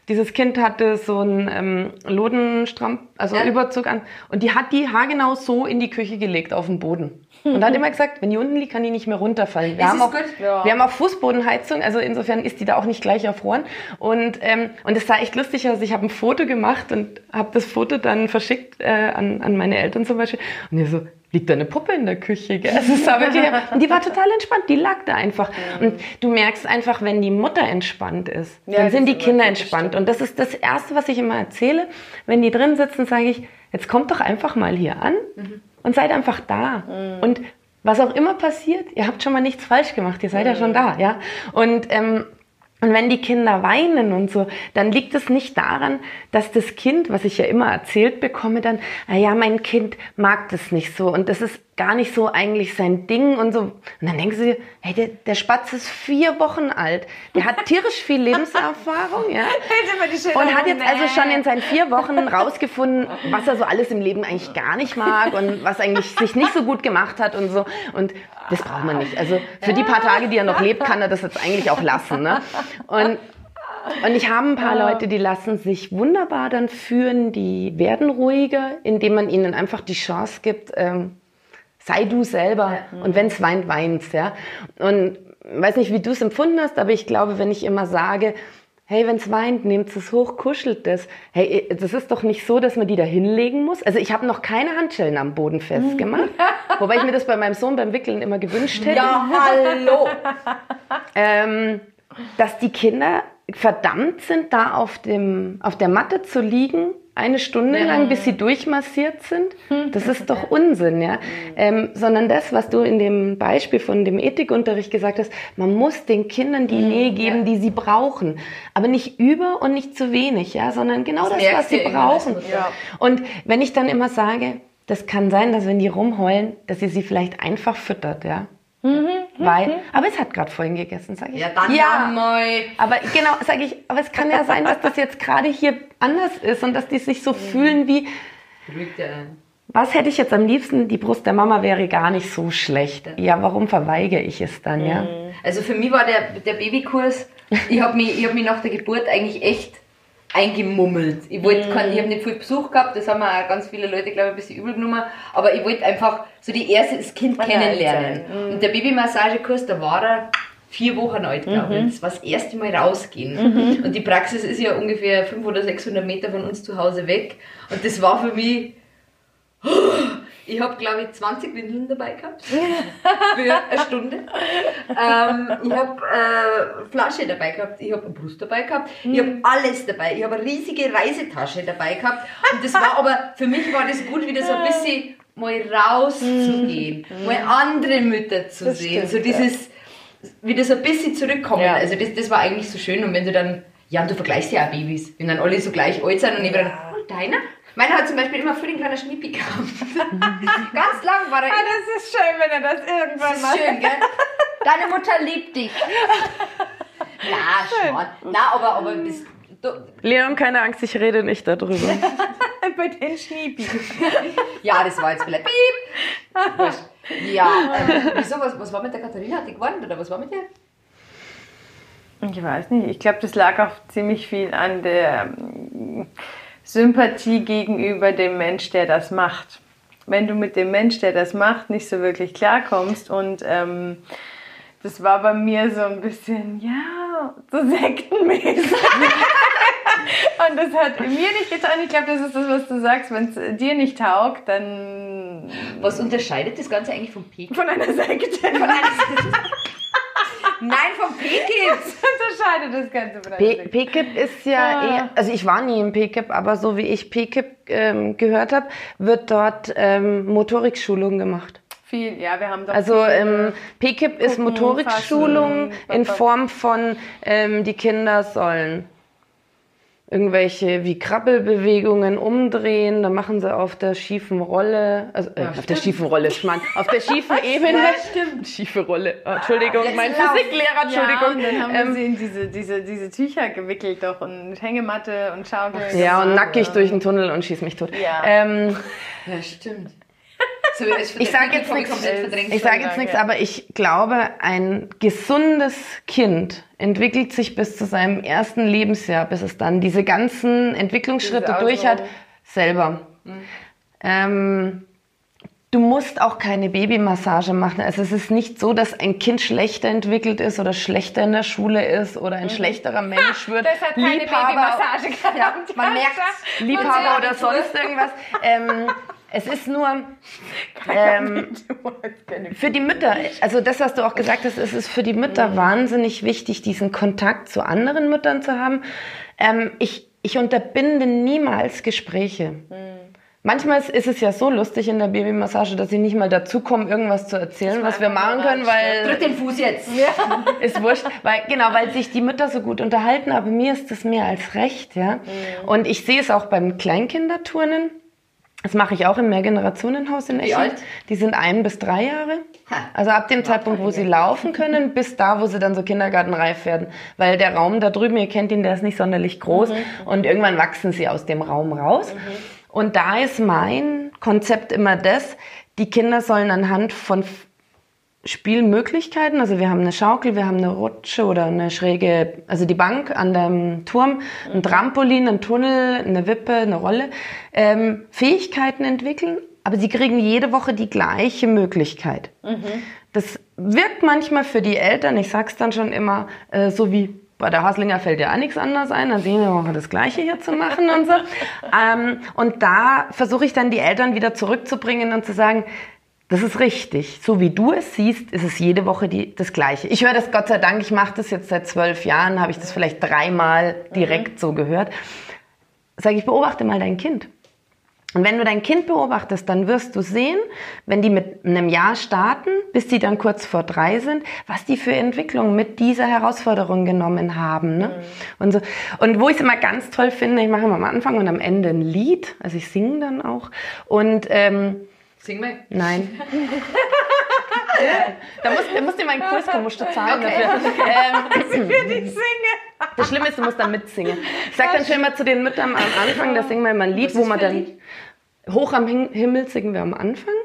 Dieses Kind hatte so einen ähm, Lodenstrampf, also Ja. Überzug an. Und die hat die haargenau so in die Küche gelegt, auf den Boden. Und hat immer gesagt, wenn die unten liegt, kann die nicht mehr runterfallen. Wir, haben auch. Ja. wir haben auch Fußbodenheizung, also insofern ist die da auch nicht gleich erfroren. Und ähm, und es sah echt lustig aus. Ich habe ein Foto gemacht und habe das Foto dann verschickt äh, an, an meine Eltern zum Beispiel. Und die so, liegt da eine Puppe in der Küche, gell? Also, es wirklich, und die war total entspannt, die lag da einfach. Und du merkst einfach, wenn die Mutter entspannt ist, Ja, dann sind die Kinder entspannt. bestimmt. Und das ist das Erste, was ich immer erzähle. Wenn die drin sitzen, sage ich, jetzt kommt doch einfach mal hier an und seid einfach da. Und was auch immer passiert, ihr habt schon mal nichts falsch gemacht, ihr seid ja schon da, ja. Und ähm, und wenn die Kinder weinen und so, dann liegt es nicht daran, dass das Kind, was ich ja immer erzählt bekomme, dann, na ja, mein Kind mag das nicht so und das ist gar nicht so eigentlich sein Ding und so. Und dann denken sie, hey, der, der Spatz ist vier Wochen alt, der hat tierisch viel Lebenserfahrung, ja. Und hat jetzt also schon in seinen vier Wochen rausgefunden, was er so alles im Leben eigentlich gar nicht mag und was eigentlich sich nicht so gut gemacht hat und so. Und das braucht man nicht. Also für die paar Tage, die er noch lebt, kann er das jetzt eigentlich auch lassen. Ne? Und, und ich habe ein paar Leute, die lassen sich wunderbar dann führen, die werden ruhiger, indem man ihnen einfach die Chance gibt, ähm, sei du selber. Und wenn es weint, weint ja. Und weiß nicht, wie du es empfunden hast, aber ich glaube, wenn ich immer sage, hey, wenn es weint, nehmt es hoch, kuschelt es. Hey, das ist doch nicht so, dass man die da hinlegen muss. Also ich habe noch keine Handschellen am Boden festgemacht, wobei ich mir das bei meinem Sohn beim Wickeln immer gewünscht hätte. Ja, hallo. Ähm, dass die Kinder verdammt sind, da auf, dem, auf der Matte zu liegen eine Stunde lang, bis sie durchmassiert sind. Das ist doch Unsinn, ja. Ähm, sondern das, was du in dem Beispiel von dem Ethikunterricht gesagt hast, man muss den Kindern die Nähe geben, die sie brauchen. Aber nicht über und nicht zu wenig, ja, sondern genau das, merkst was sie brauchen. Ja. Und wenn ich dann immer sage, das kann sein, dass wenn die rumheulen, dass ihr sie vielleicht einfach füttert, ja. Weil, aber es hat gerade vorhin gegessen, sage ich. Ja, dann ja, mal. aber genau, sage ich, aber es kann ja sein, dass das jetzt gerade hier anders ist und dass die sich so fühlen wie, was hätte ich jetzt am liebsten, die Brust der Mama wäre gar nicht so schlecht. Ja, warum verweigere ich es dann, ja? Also für mich war der, der Babykurs, ich habe mich, ich hab mich nach der Geburt eigentlich echt eingemummelt. Ich wollte keinen, ich habe nicht viel Besuch gehabt, das haben mir auch ganz viele Leute, glaube ich, ein bisschen übel genommen, aber ich wollte einfach so die erste, das Kind Mal kennenlernen. sein. Und der Babymassagekurs, da war er vier Wochen alt, glaube ich. Das war das erste Mal rausgehen. Und die Praxis ist ja ungefähr 500 oder 600 Meter von uns zu Hause weg. Und das war für mich ich habe, glaube ich, 20 Windeln dabei gehabt. Für eine Stunde. Ähm, ich habe äh, Flasche dabei gehabt. Ich habe eine Brust dabei gehabt. Ich habe alles dabei. Ich habe eine riesige Reisetasche dabei gehabt. Und das war aber, für mich war das gut, wieder so ein bisschen mal rauszugehen. Mal andere Mütter zu Das sehen. stimmt, so dieses, wieder so ein bisschen zurückkommen. Ja. Also das, das war eigentlich so schön. Und wenn du dann, ja, und du vergleichst ja auch Babys. Wenn dann alle so gleich alt sind und ich dann, oh, deiner? Meiner hat zum Beispiel immer für den kleinen Schnippi gehabt. Ganz lang war er Ah, das ist schön, wenn er das irgendwann das ist macht. schön, gell? Deine Mutter liebt dich. Na, schon. Na, aber, aber das, du, Leon, keine Angst, ich rede nicht darüber. Bei den Schniepi. ja, das war jetzt vielleicht piep. Ja, ähm, wieso, was, was war mit der Katharina? Hat die gewonnen oder was war mit der? Ich weiß nicht. Ich glaube, das lag auch ziemlich viel an der ähm, Sympathie gegenüber dem Mensch, der das macht. Wenn du mit dem Mensch, der das macht, nicht so wirklich klarkommst und ähm, das war bei mir so ein bisschen, ja, so sektenmäßig. und das hat mir nicht getan. Ich glaube, das ist das, was du sagst. Wenn es dir nicht taugt, dann Was unterscheidet das Ganze eigentlich vom PK? von einer Sekte. Nein, vom PKids! unterscheidet das Ganze Sekte. PKIP ist ja Ah. eher, also ich war nie im PKIP, aber so wie ich PKIP ähm, gehört habe, wird dort ähm, Motorikschulung gemacht. Viel, ja, wir haben doch Also ähm, PKIP ist Motorikschulung in Form von, ähm, die Kinder sollen irgendwelche wie Krabbelbewegungen umdrehen, dann machen sie auf der schiefen Rolle, also äh, auf der schiefen Rolle, Schmarrn, auf der schiefen Ebene. stimmt. Schiefe Rolle. Oh, Entschuldigung, Jetzt mein lauf. Physiklehrer, Entschuldigung. Ja, und dann haben Ähm, sie in diese, diese, diese Tücher gewickelt doch und Hängematte und Schaukel. ja, und nackig ja. durch den Tunnel und schieß mich tot. Ja. Ähm, Ja, stimmt. So, Ich sag jetzt nichts. Ich sage jetzt nichts, ja. aber ich glaube, ein gesundes Kind entwickelt sich bis zu seinem ersten Lebensjahr, bis es dann diese ganzen Entwicklungsschritte Diese durch hat, selber. Ähm, du musst auch keine Babymassage machen. Also es ist nicht so, dass ein Kind schlechter entwickelt ist oder schlechter in der Schule ist oder ein schlechterer Mensch wird. Das hat keine Liebhaber- Babymassage gehabt. man merkt's. Liebhaber oder sonst irgendwas. Ähm, es ist nur ähm, für die Mütter, also das, was du auch gesagt hast, es ist für die Mütter wahnsinnig wichtig, diesen Kontakt zu anderen Müttern zu haben. Ähm, ich, ich unterbinde niemals Gespräche. Manchmal ist, es ja so lustig in der Babymassage, dass sie nicht mal dazukommen, irgendwas zu erzählen, was wir machen können, weil Drück den Fuß jetzt. ist wurscht, weil genau, weil sich die Mütter so gut unterhalten, aber mir ist das mehr als recht, ja. Und ich sehe es auch beim Kleinkinderturnen. Das mache ich auch im Mehrgenerationenhaus in Esching. alt? Die sind ein bis drei Jahre. Also ab dem Zeitpunkt, wo sie laufen können, bis da, wo sie dann so kindergartenreif werden. Weil der Raum da drüben, ihr kennt ihn, der ist nicht sonderlich groß. Und irgendwann wachsen sie aus dem Raum raus. Und da ist mein Konzept immer das, die Kinder sollen anhand von Spielmöglichkeiten. Also wir haben eine Schaukel, wir haben eine Rutsche oder eine schräge, also die Bank an dem Turm, ein Trampolin, ein Tunnel, eine Wippe, eine Rolle. Ähm, Fähigkeiten entwickeln, aber sie kriegen jede Woche die gleiche Möglichkeit. Das wirkt manchmal für die Eltern, ich sag's dann schon immer, äh, so wie bei der Haslinger fällt ja auch nichts anderes ein, dann sehen wir auch das Gleiche hier zu machen und so. ähm, und da versuche ich dann die Eltern wieder zurückzubringen und zu sagen, das ist richtig. So wie du es siehst, ist es jede Woche die, das Gleiche. Ich höre das Gott sei Dank, ich mache das jetzt seit zwölf Jahren, habe ich das vielleicht dreimal direkt so gehört. sage ich, beobachte mal dein Kind. Und wenn du dein Kind beobachtest, dann wirst du sehen, wenn die mit einem Jahr starten, bis die dann kurz vor drei sind, was die für Entwicklung mit dieser Herausforderung genommen haben. Ne? Mhm. Und, so. und wo ich es immer ganz toll finde, ich mache immer am Anfang und am Ende ein Lied, also ich singe dann auch. Und ähm, Sing mal. Nein. da musst, da musst du meinen Kurs kommen, musst du zahlen okay. dafür. Ähm, für die Singe. Das Schlimme ist, du musst dann mitsingen. Ich sag dann schon immer zu den Müttern am Anfang, da singen wir immer ein Lied, wo man dann Hoch am Himmel singen wir am Anfang.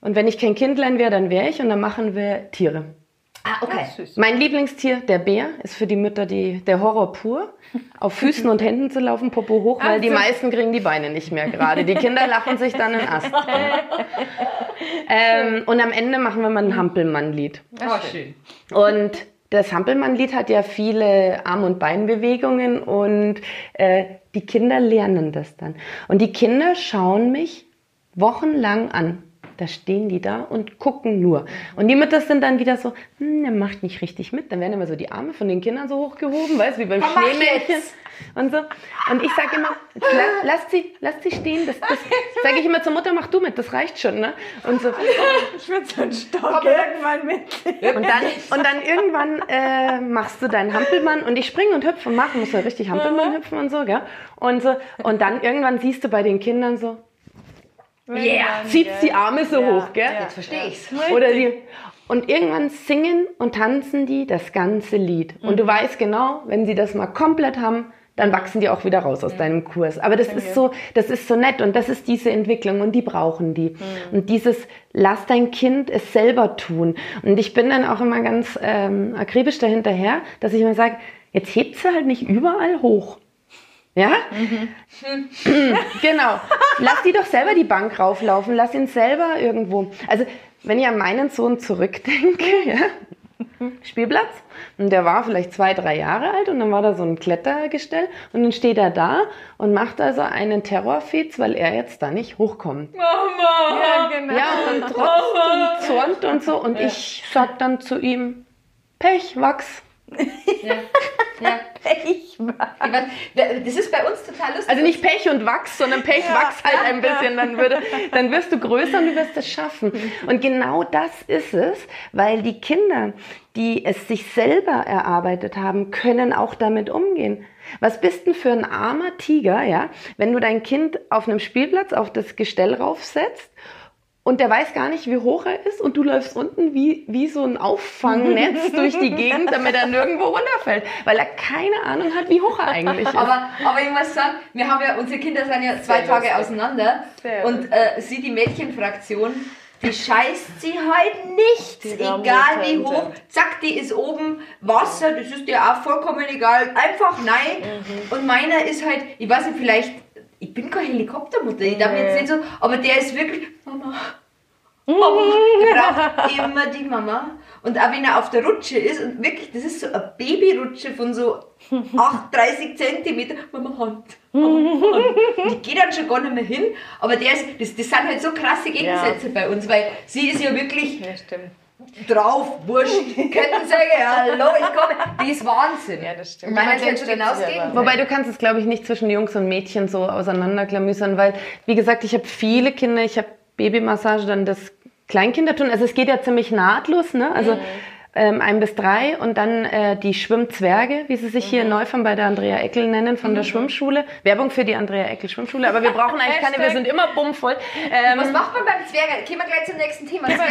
Und wenn ich kein Kindlein wäre, dann wäre ich und dann machen wir Tiere. Ah, okay. Mein Lieblingstier, der Bär, ist für die Mütter die, der Horror pur. Auf Füßen und Händen zu laufen, Popo hoch, weil die meisten kriegen die Beine nicht mehr gerade. Die Kinder lachen sich dann in Ast. ähm, und am Ende machen wir mal ein Hampelmann-Lied. Oh, schön. Und das Hampelmann-Lied hat ja viele Arm- und Beinbewegungen und äh, die Kinder lernen das dann. Und die Kinder schauen mich wochenlang an. Da stehen die da und gucken nur. Und die Mütter sind dann wieder so, hm, der macht nicht richtig mit. Dann werden immer so die Arme von den Kindern so hochgehoben, weißt du, wie beim Schneemädchen. Und so. Und ich sage immer, lass sie, lass sie stehen. Das, das sage ich immer zur Mutter, mach du mit, das reicht schon. Ne? Und so. Ich würde so einen Stock irgendwann mit. Und dann, und dann irgendwann äh, machst du deinen Hampelmann und ich springe und hüpfe und mache, muss ja richtig Hampelmann hüpfen und so, gell? Und so. Und dann irgendwann siehst du bei den Kindern so, Yeah, zieht die Arme so ja, hoch, gell? Ja, Jetzt verstehe ich's. Oder die, und irgendwann singen und tanzen die das ganze Lied. Mhm. Und du mhm. weißt genau, wenn sie das mal komplett haben, dann wachsen die auch wieder raus aus ja. deinem Kurs. Aber das ist so, das ist so nett und das ist diese Entwicklung und die brauchen die. Mhm. Und dieses, lass dein Kind es selber tun. Und ich bin dann auch immer ganz ähm, akribisch dahinterher, dass ich immer sage, jetzt hebt sie halt nicht überall hoch. Ja? Mhm. genau. Lass die doch selber die Bank rauflaufen, lass ihn selber irgendwo. Also, wenn ich an meinen Sohn zurückdenke, ja, Spielplatz, und der war vielleicht zwei, drei Jahre alt und dann war da so ein Klettergestell und dann steht er da und macht also einen Terrorfez, weil er jetzt da nicht hochkommt. Mama! Ja, genau. Ja, und trotzt und zornt und so und ja. ich sag dann zu ihm, Pech, wachs. Ja. ja. Pech. Das ist bei uns total lustig. Also nicht Pech und Wachs, sondern Pech, ja. Wachs halt ein bisschen. Dann, würde, dann wirst du größer und du wirst es schaffen. Und genau das ist es, weil die Kinder, die es sich selber erarbeitet haben, können auch damit umgehen. Was bist denn für ein armer Tiger, ja, wenn du dein Kind auf einem Spielplatz auf das Gestell raufsetzt und der weiß gar nicht, wie hoch er ist und du läufst unten wie, wie so ein Auffangnetz durch die Gegend, damit er nirgendwo runterfällt, weil er keine Ahnung hat, wie hoch er eigentlich ist. Aber, aber ich muss sagen, wir haben ja, unsere Kinder sind ja zwei Sehr Tage lustig. auseinander Sehr und äh, sie, die Mädchenfraktion, die scheißt sie halt nichts, egal wie hoch. Zack, die ist oben Wasser, das ist dir auch vollkommen egal, einfach nein. Mhm. Und meiner ist halt, ich weiß nicht, vielleicht ich bin keine Helikoptermutter, ich darf jetzt nicht so, aber der ist wirklich, Mama, Mama, der braucht immer die Mama. Und auch wenn er auf der Rutsche ist, und wirklich, das ist so eine Babyrutsche von so 8, 30 Zentimeter, Mama Hand, Mama Hand. Die geht dann schon gar nicht mehr hin, aber der ist, das, das sind halt so krasse Gegensätze ja. bei uns, weil sie ist ja wirklich... Ja, stimmt drauf, wurscht, Kettensäge, hallo, ich komme. Die ist Wahnsinn. Ja, das stimmt. Meine kennt schon Gegenteil. Wobei du kannst es, glaube ich, nicht zwischen Jungs und Mädchen so auseinanderklamüsern, weil, wie gesagt, ich habe viele Kinder, ich habe Babymassage, dann das Kleinkindertun, also es geht ja ziemlich nahtlos, ne? Also mhm ähm, ein bis drei und dann äh, die Schwimmzwerge, wie sie sich hier in mhm. Neufern bei der Andrea Eckel nennen, von der mhm. Schwimmschule. Werbung für die Andrea Eckel Schwimmschule, aber wir brauchen eigentlich keine, wir sind immer bummvoll. Ähm, Was macht man beim Zwerge? Gehen wir gleich zum nächsten Thema. Zwerge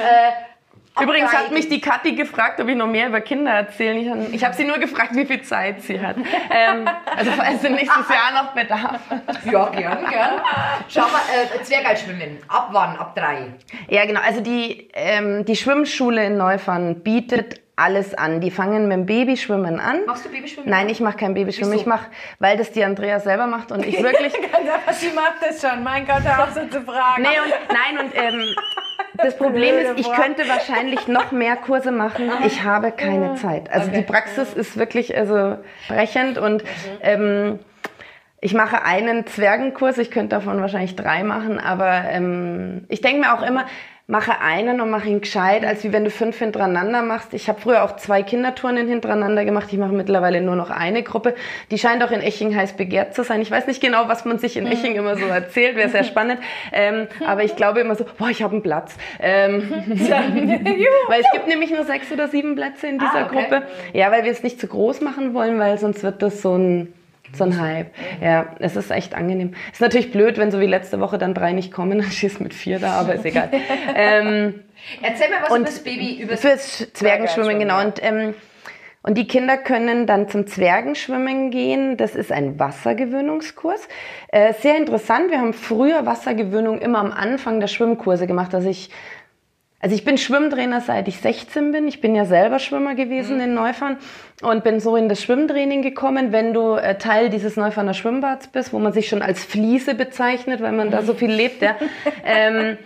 Äh, Übrigens hat mich die Kathi gefragt, ob ich noch mehr über Kinder erzählen. Ich, ich habe sie nur gefragt, wie viel Zeit sie hat. ähm, also falls sie nächstes Jahr noch bedarf. Ja, gern, gern. Schau mal, äh, Zwergalschwimmen. Ab wann? Ab drei? Ja, genau. Also die, ähm, die Schwimmschule in Neufern bietet alles an. Die fangen mit dem Babyschwimmen an. Machst du Babyschwimmen? Nein, ich mache kein Babyschwimmen. Wieso? Ich mache, weil das die Andrea selber macht und ich wirklich. Sie macht das schon. Mein Gott, hör auf so zu fragen. Nee, und, nein, und ähm, das Problem ist, ich könnte wahrscheinlich noch mehr Kurse machen. Ich habe keine Zeit. Also okay. die Praxis ist wirklich also brechend und mhm. ähm, ich mache einen Zwergenkurs. Ich könnte davon wahrscheinlich drei machen, aber ähm, ich denke mir auch immer, mache einen und mache ihn gescheit, als wie wenn du fünf hintereinander machst. Ich habe früher auch zwei Kinderturnen hintereinander gemacht. Ich mache mittlerweile nur noch eine Gruppe. Die scheint auch in Eching heiß begehrt zu sein. Ich weiß nicht genau, was man sich in Eching immer so erzählt. Wäre sehr spannend. Ähm, aber ich glaube immer so, boah, ich habe einen Platz. Ähm, weil es gibt nämlich nur sechs oder sieben Plätze in dieser Ah, okay. Gruppe. Ja, weil wir es nicht zu groß machen wollen, weil sonst wird das so ein so ein Hype. Ja, es ist echt angenehm. Ist natürlich blöd, wenn so wie letzte Woche dann drei nicht kommen, dann du mit vier da, aber ist egal. ähm, Erzähl mir was Und über das Baby, über Fürs Zwergenschwimmen, genau. Und, ähm, und die Kinder können dann zum Zwergenschwimmen gehen. Das ist ein Wassergewöhnungskurs. Äh, sehr interessant. Wir haben früher Wassergewöhnung immer am Anfang der Schwimmkurse gemacht. Also ich, also ich bin Schwimmtrainer seit ich 16 bin. Ich bin ja selber Schwimmer gewesen Mhm. in Neufahren und bin so in das Schwimmtraining gekommen. Wenn du äh, Teil dieses Neufahrener Schwimmbads bist, wo man sich schon als Fliese bezeichnet, weil man da so viel lebt, ja. ähm,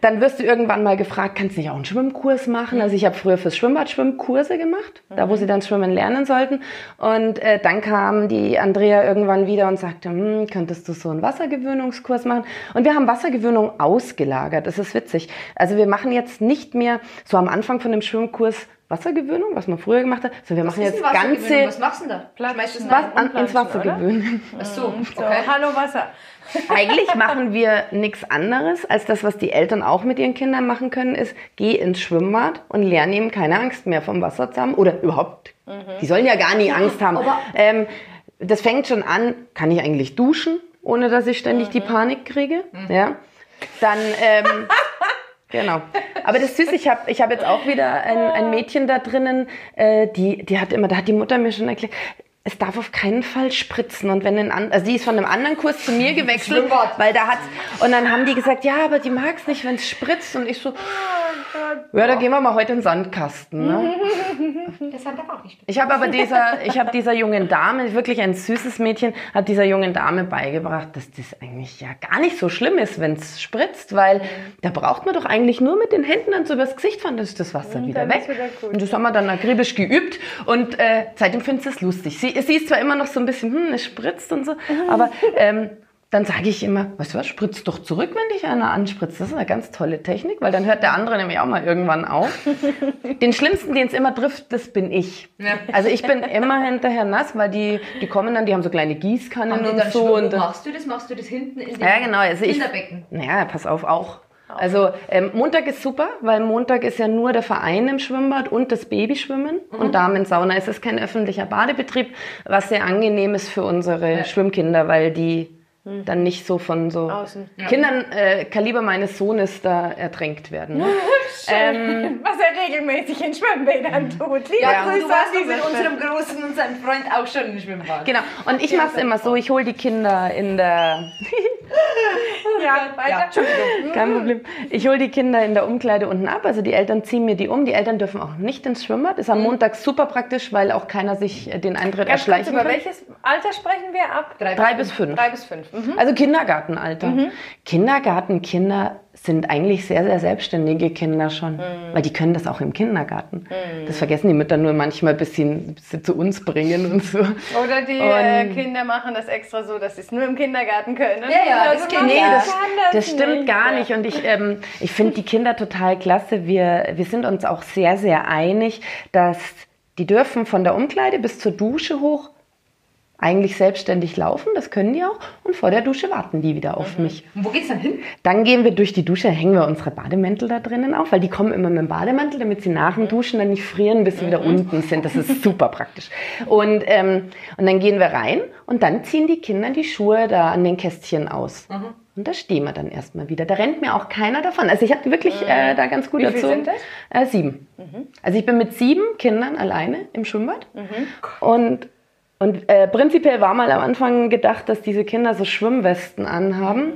dann wirst du irgendwann mal gefragt, kannst du nicht auch einen Schwimmkurs machen? Also ich habe früher fürs Schwimmbad Schwimmkurse gemacht, da wo sie dann schwimmen lernen sollten. Und äh, dann kam die Andrea irgendwann wieder und sagte, hm, könntest du so einen Wassergewöhnungskurs machen? Und wir haben Wassergewöhnung ausgelagert. Das ist witzig. Also wir machen jetzt nicht mehr so am Anfang von dem Schwimmkurs Wassergewöhnung, was man früher gemacht hat, sondern wir machen jetzt ganze Was machst du denn da? Schmeißt du es was, an, ins Wasser oder? gewöhnen. Ach so, So, okay. hallo Wasser. Eigentlich machen wir nichts anderes als das, was die Eltern auch mit ihren Kindern machen können, ist, geh ins Schwimmbad und lerne eben keine Angst mehr vom Wasser zu haben oder überhaupt. Die sollen ja gar nie Angst haben. Ähm, das fängt schon an, kann ich eigentlich duschen, ohne dass ich ständig die Panik kriege? Ja. Dann, ähm, Genau. Aber das ist süß, ich habe ich hab jetzt auch wieder ein, ein Mädchen da drinnen, äh, die, die hat immer, da hat die Mutter mir schon erklärt, es darf auf keinen Fall spritzen. Und wenn ein an, also die ist von einem anderen Kurs zu mir gewechselt, weil da hat und dann haben die gesagt, ja, aber die mag es nicht, wenn es spritzt. Und ich so, ja, da gehen wir mal heute in den Sandkasten. Ne? Das hat aber auch nicht. Ich habe aber dieser, ich habe dieser jungen Dame, wirklich ein süßes Mädchen, habe dieser jungen Dame beigebracht, dass das eigentlich ja gar nicht so schlimm ist, wenn es spritzt, weil da braucht man doch eigentlich nur mit den Händen dann so übers Gesicht fahren, dann ist das Wasser wieder dann weg. ist wieder. Und das haben wir dann akribisch geübt und äh, seitdem findet es lustig. Sie, sie ist zwar immer noch so ein bisschen, hm, es spritzt und so, aber ähm, dann sage ich immer, weißt du was, spritz doch zurück, wenn dich einer anspritzt. Das ist eine ganz tolle Technik, weil dann hört der andere nämlich auch mal irgendwann auf. Den schlimmsten, den es immer trifft, das bin ich. Ja. Also ich bin immer hinterher nass, weil die, die kommen dann, die haben so kleine Gießkannen und dann so. Und machst du das? Machst du das hinten in dem ja, genau. Also ich, Kinderbecken? naja, pass auf, auch. Also ähm, Montag ist super, weil Montag ist ja nur der Verein im Schwimmbad und das Babyschwimmen Mhm. und Damensauna. Es ist kein öffentlicher Badebetrieb, was sehr angenehm ist für unsere Schwimmkinder, weil die dann nicht so von so Außen. Kindern äh, Kaliber meines Sohnes da ertränkt werden. Ähm, Was er regelmäßig in Schwimmbädern tut. Liebe Ja, Grüße du warst an mit unserem Großen und seinem Freund auch schon im Schwimmbad. genau. Und ich mache es immer so, ich hole die Kinder in der Ja, weiter. Ja. Kein Problem. Ich hole die Kinder in der Umkleide unten ab. Also die Eltern ziehen mir die um. Die Eltern dürfen auch nicht ins Schwimmbad. Ist am Montag super praktisch, weil auch keiner sich äh, den Eintritt Ganz kurz, erschleichen über kann. welches Alter sprechen wir ab? Drei bis fünf. Drei bis fünf. Mhm. Also Kindergartenalter. Kindergartenkinder sind eigentlich sehr, sehr selbstständige Kinder schon. Weil die können das auch im Kindergarten. Das vergessen die Mütter nur manchmal, bis sie, bis sie zu uns bringen und so. Oder die äh, Kinder machen das extra so, dass sie es nur im Kindergarten können. Ja, ja, Also das Nee, das, kann das stimmt nicht. gar nicht. Und ich, ähm, ich finde die Kinder total klasse. Wir, wir sind uns auch sehr, sehr einig, dass die dürfen von der Umkleide bis zur Dusche hoch eigentlich selbstständig laufen. Das können die auch. Und vor der Dusche warten die wieder auf mich. Und wo geht's dann hin? Dann gehen wir durch die Dusche, hängen wir unsere Bademäntel da drinnen auf, weil die kommen immer mit dem Bademantel, damit sie nach dem Duschen dann nicht frieren, bis sie wieder unten sind. Das ist super praktisch. Und, ähm, und dann gehen wir rein und dann ziehen die Kinder die Schuhe da an den Kästchen aus. Und da stehen wir dann erstmal wieder. Da rennt mir auch keiner davon. Also ich habe wirklich äh, da ganz gut Wie viel erzogen. sind Äh, sieben. Also ich bin mit sieben Kindern alleine im Schwimmbad. Und und äh, prinzipiell war mal am Anfang gedacht, dass diese Kinder so Schwimmwesten anhaben.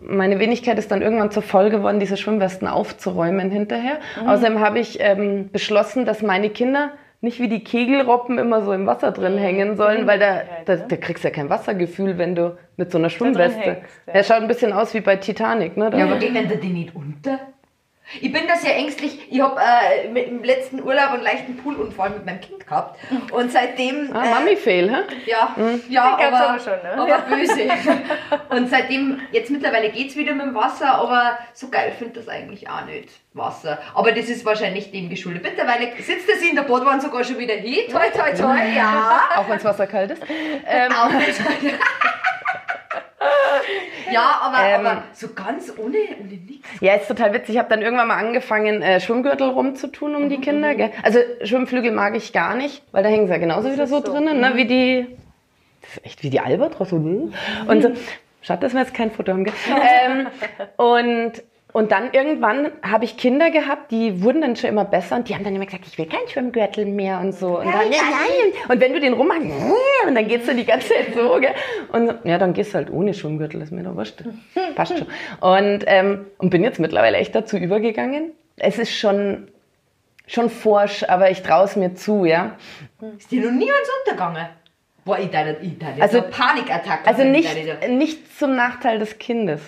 Meine Wenigkeit ist dann irgendwann zur Folge geworden, diese Schwimmwesten aufzuräumen hinterher. Außerdem habe ich ähm, beschlossen, dass meine Kinder nicht wie die Kegelroppen immer so im Wasser drin hängen sollen, weil da, da, da kriegst du ja kein Wassergefühl, wenn du mit so einer Schwimmweste. hängst, ja. Er schaut ein bisschen aus wie bei Titanic, ne? Da- Ja, aber geht denn die nicht unter? Ich bin da sehr ängstlich. Ich habe äh, mit dem letzten Urlaub einen leichten Poolunfall mit meinem Kind gehabt. Und seitdem. Ah, äh, Mami-Fail, hä? Ja, ja Den gab's aber, aber schon, ne? aber Ja. böse. Und seitdem, jetzt mittlerweile geht's wieder mit dem Wasser, aber so geil finde das eigentlich auch nicht, Wasser. Aber das ist wahrscheinlich dem geschuldet. Mittlerweile sitzt sich in der Badwanne sogar schon wieder hin. Toi, toi, toi, ja. Auch wenn das Wasser kalt ist. Ähm, Auch nicht. ja, aber, Ähm. aber so ganz ohne, ohne nichts. Ja, ist total witzig. Ich habe dann irgendwann mal angefangen, äh, Schwimmgürtel rumzutun um die Kinder. Gell? Also Schwimmflügel mag ich gar nicht, weil da hängen sie ja genauso wieder so, so. drinnen, ne? wie die, das ist echt wie die Albatros. so, hm? Und so, schade, dass wir jetzt kein Foto haben. Ähm, und und dann irgendwann habe ich Kinder gehabt, die wurden dann schon immer besser und die haben dann immer gesagt, ich will keinen Schwimmgürtel mehr und so. Und, dann, ja, nein. und wenn du den rummachst, und dann geht's dann die ganze Zeit so. Gell? Und ja, dann gehst du halt ohne Schwimmgürtel, ist mir doch wurscht. Passt schon. Und, ähm, und bin jetzt mittlerweile echt dazu übergegangen. Es ist schon, schon forsch, aber ich traue es mir zu, ja. Ist dir noch nie eins untergegangen? Boah, ich da, ich da, Also- also Panikattacke. Also nicht, nicht zum Nachteil des Kindes.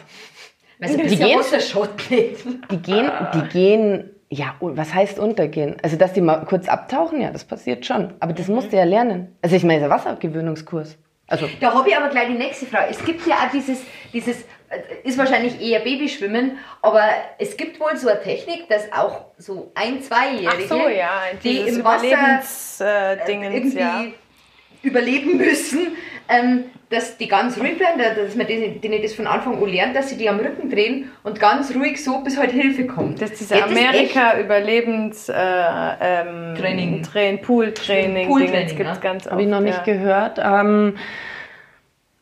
Weißt du, die gehen-. Die gehen, die gehen, ja, und was heißt untergehen? Also, dass die mal kurz abtauchen, ja, das passiert schon. Aber das musst du ja lernen. Also, ich meine, der Wasserabgewöhnungskurs. Also, Da habe ich aber gleich die nächste Frage. Es gibt ja auch dieses, dieses, äh, ist wahrscheinlich eher Babyschwimmen, aber es gibt wohl so eine Technik, dass auch so ein, zweijährige, so, ja, die im Wasser Überlebensdingens, irgendwie ja. überleben müssen, ähm, dass die ganz ruhig bleiben, dass man denen, denen das von Anfang an lernt, dass sie die am Rücken drehen und ganz ruhig so, bis halt Hilfe kommt. Das ist dieser Geht das echt? Amerika-Überlebens- äh, ähm, Training. Train, Pool-Training. Pool-Training, Dingens gibt's ja. ganz habe ich noch oft, nicht ja. gehört. Ähm,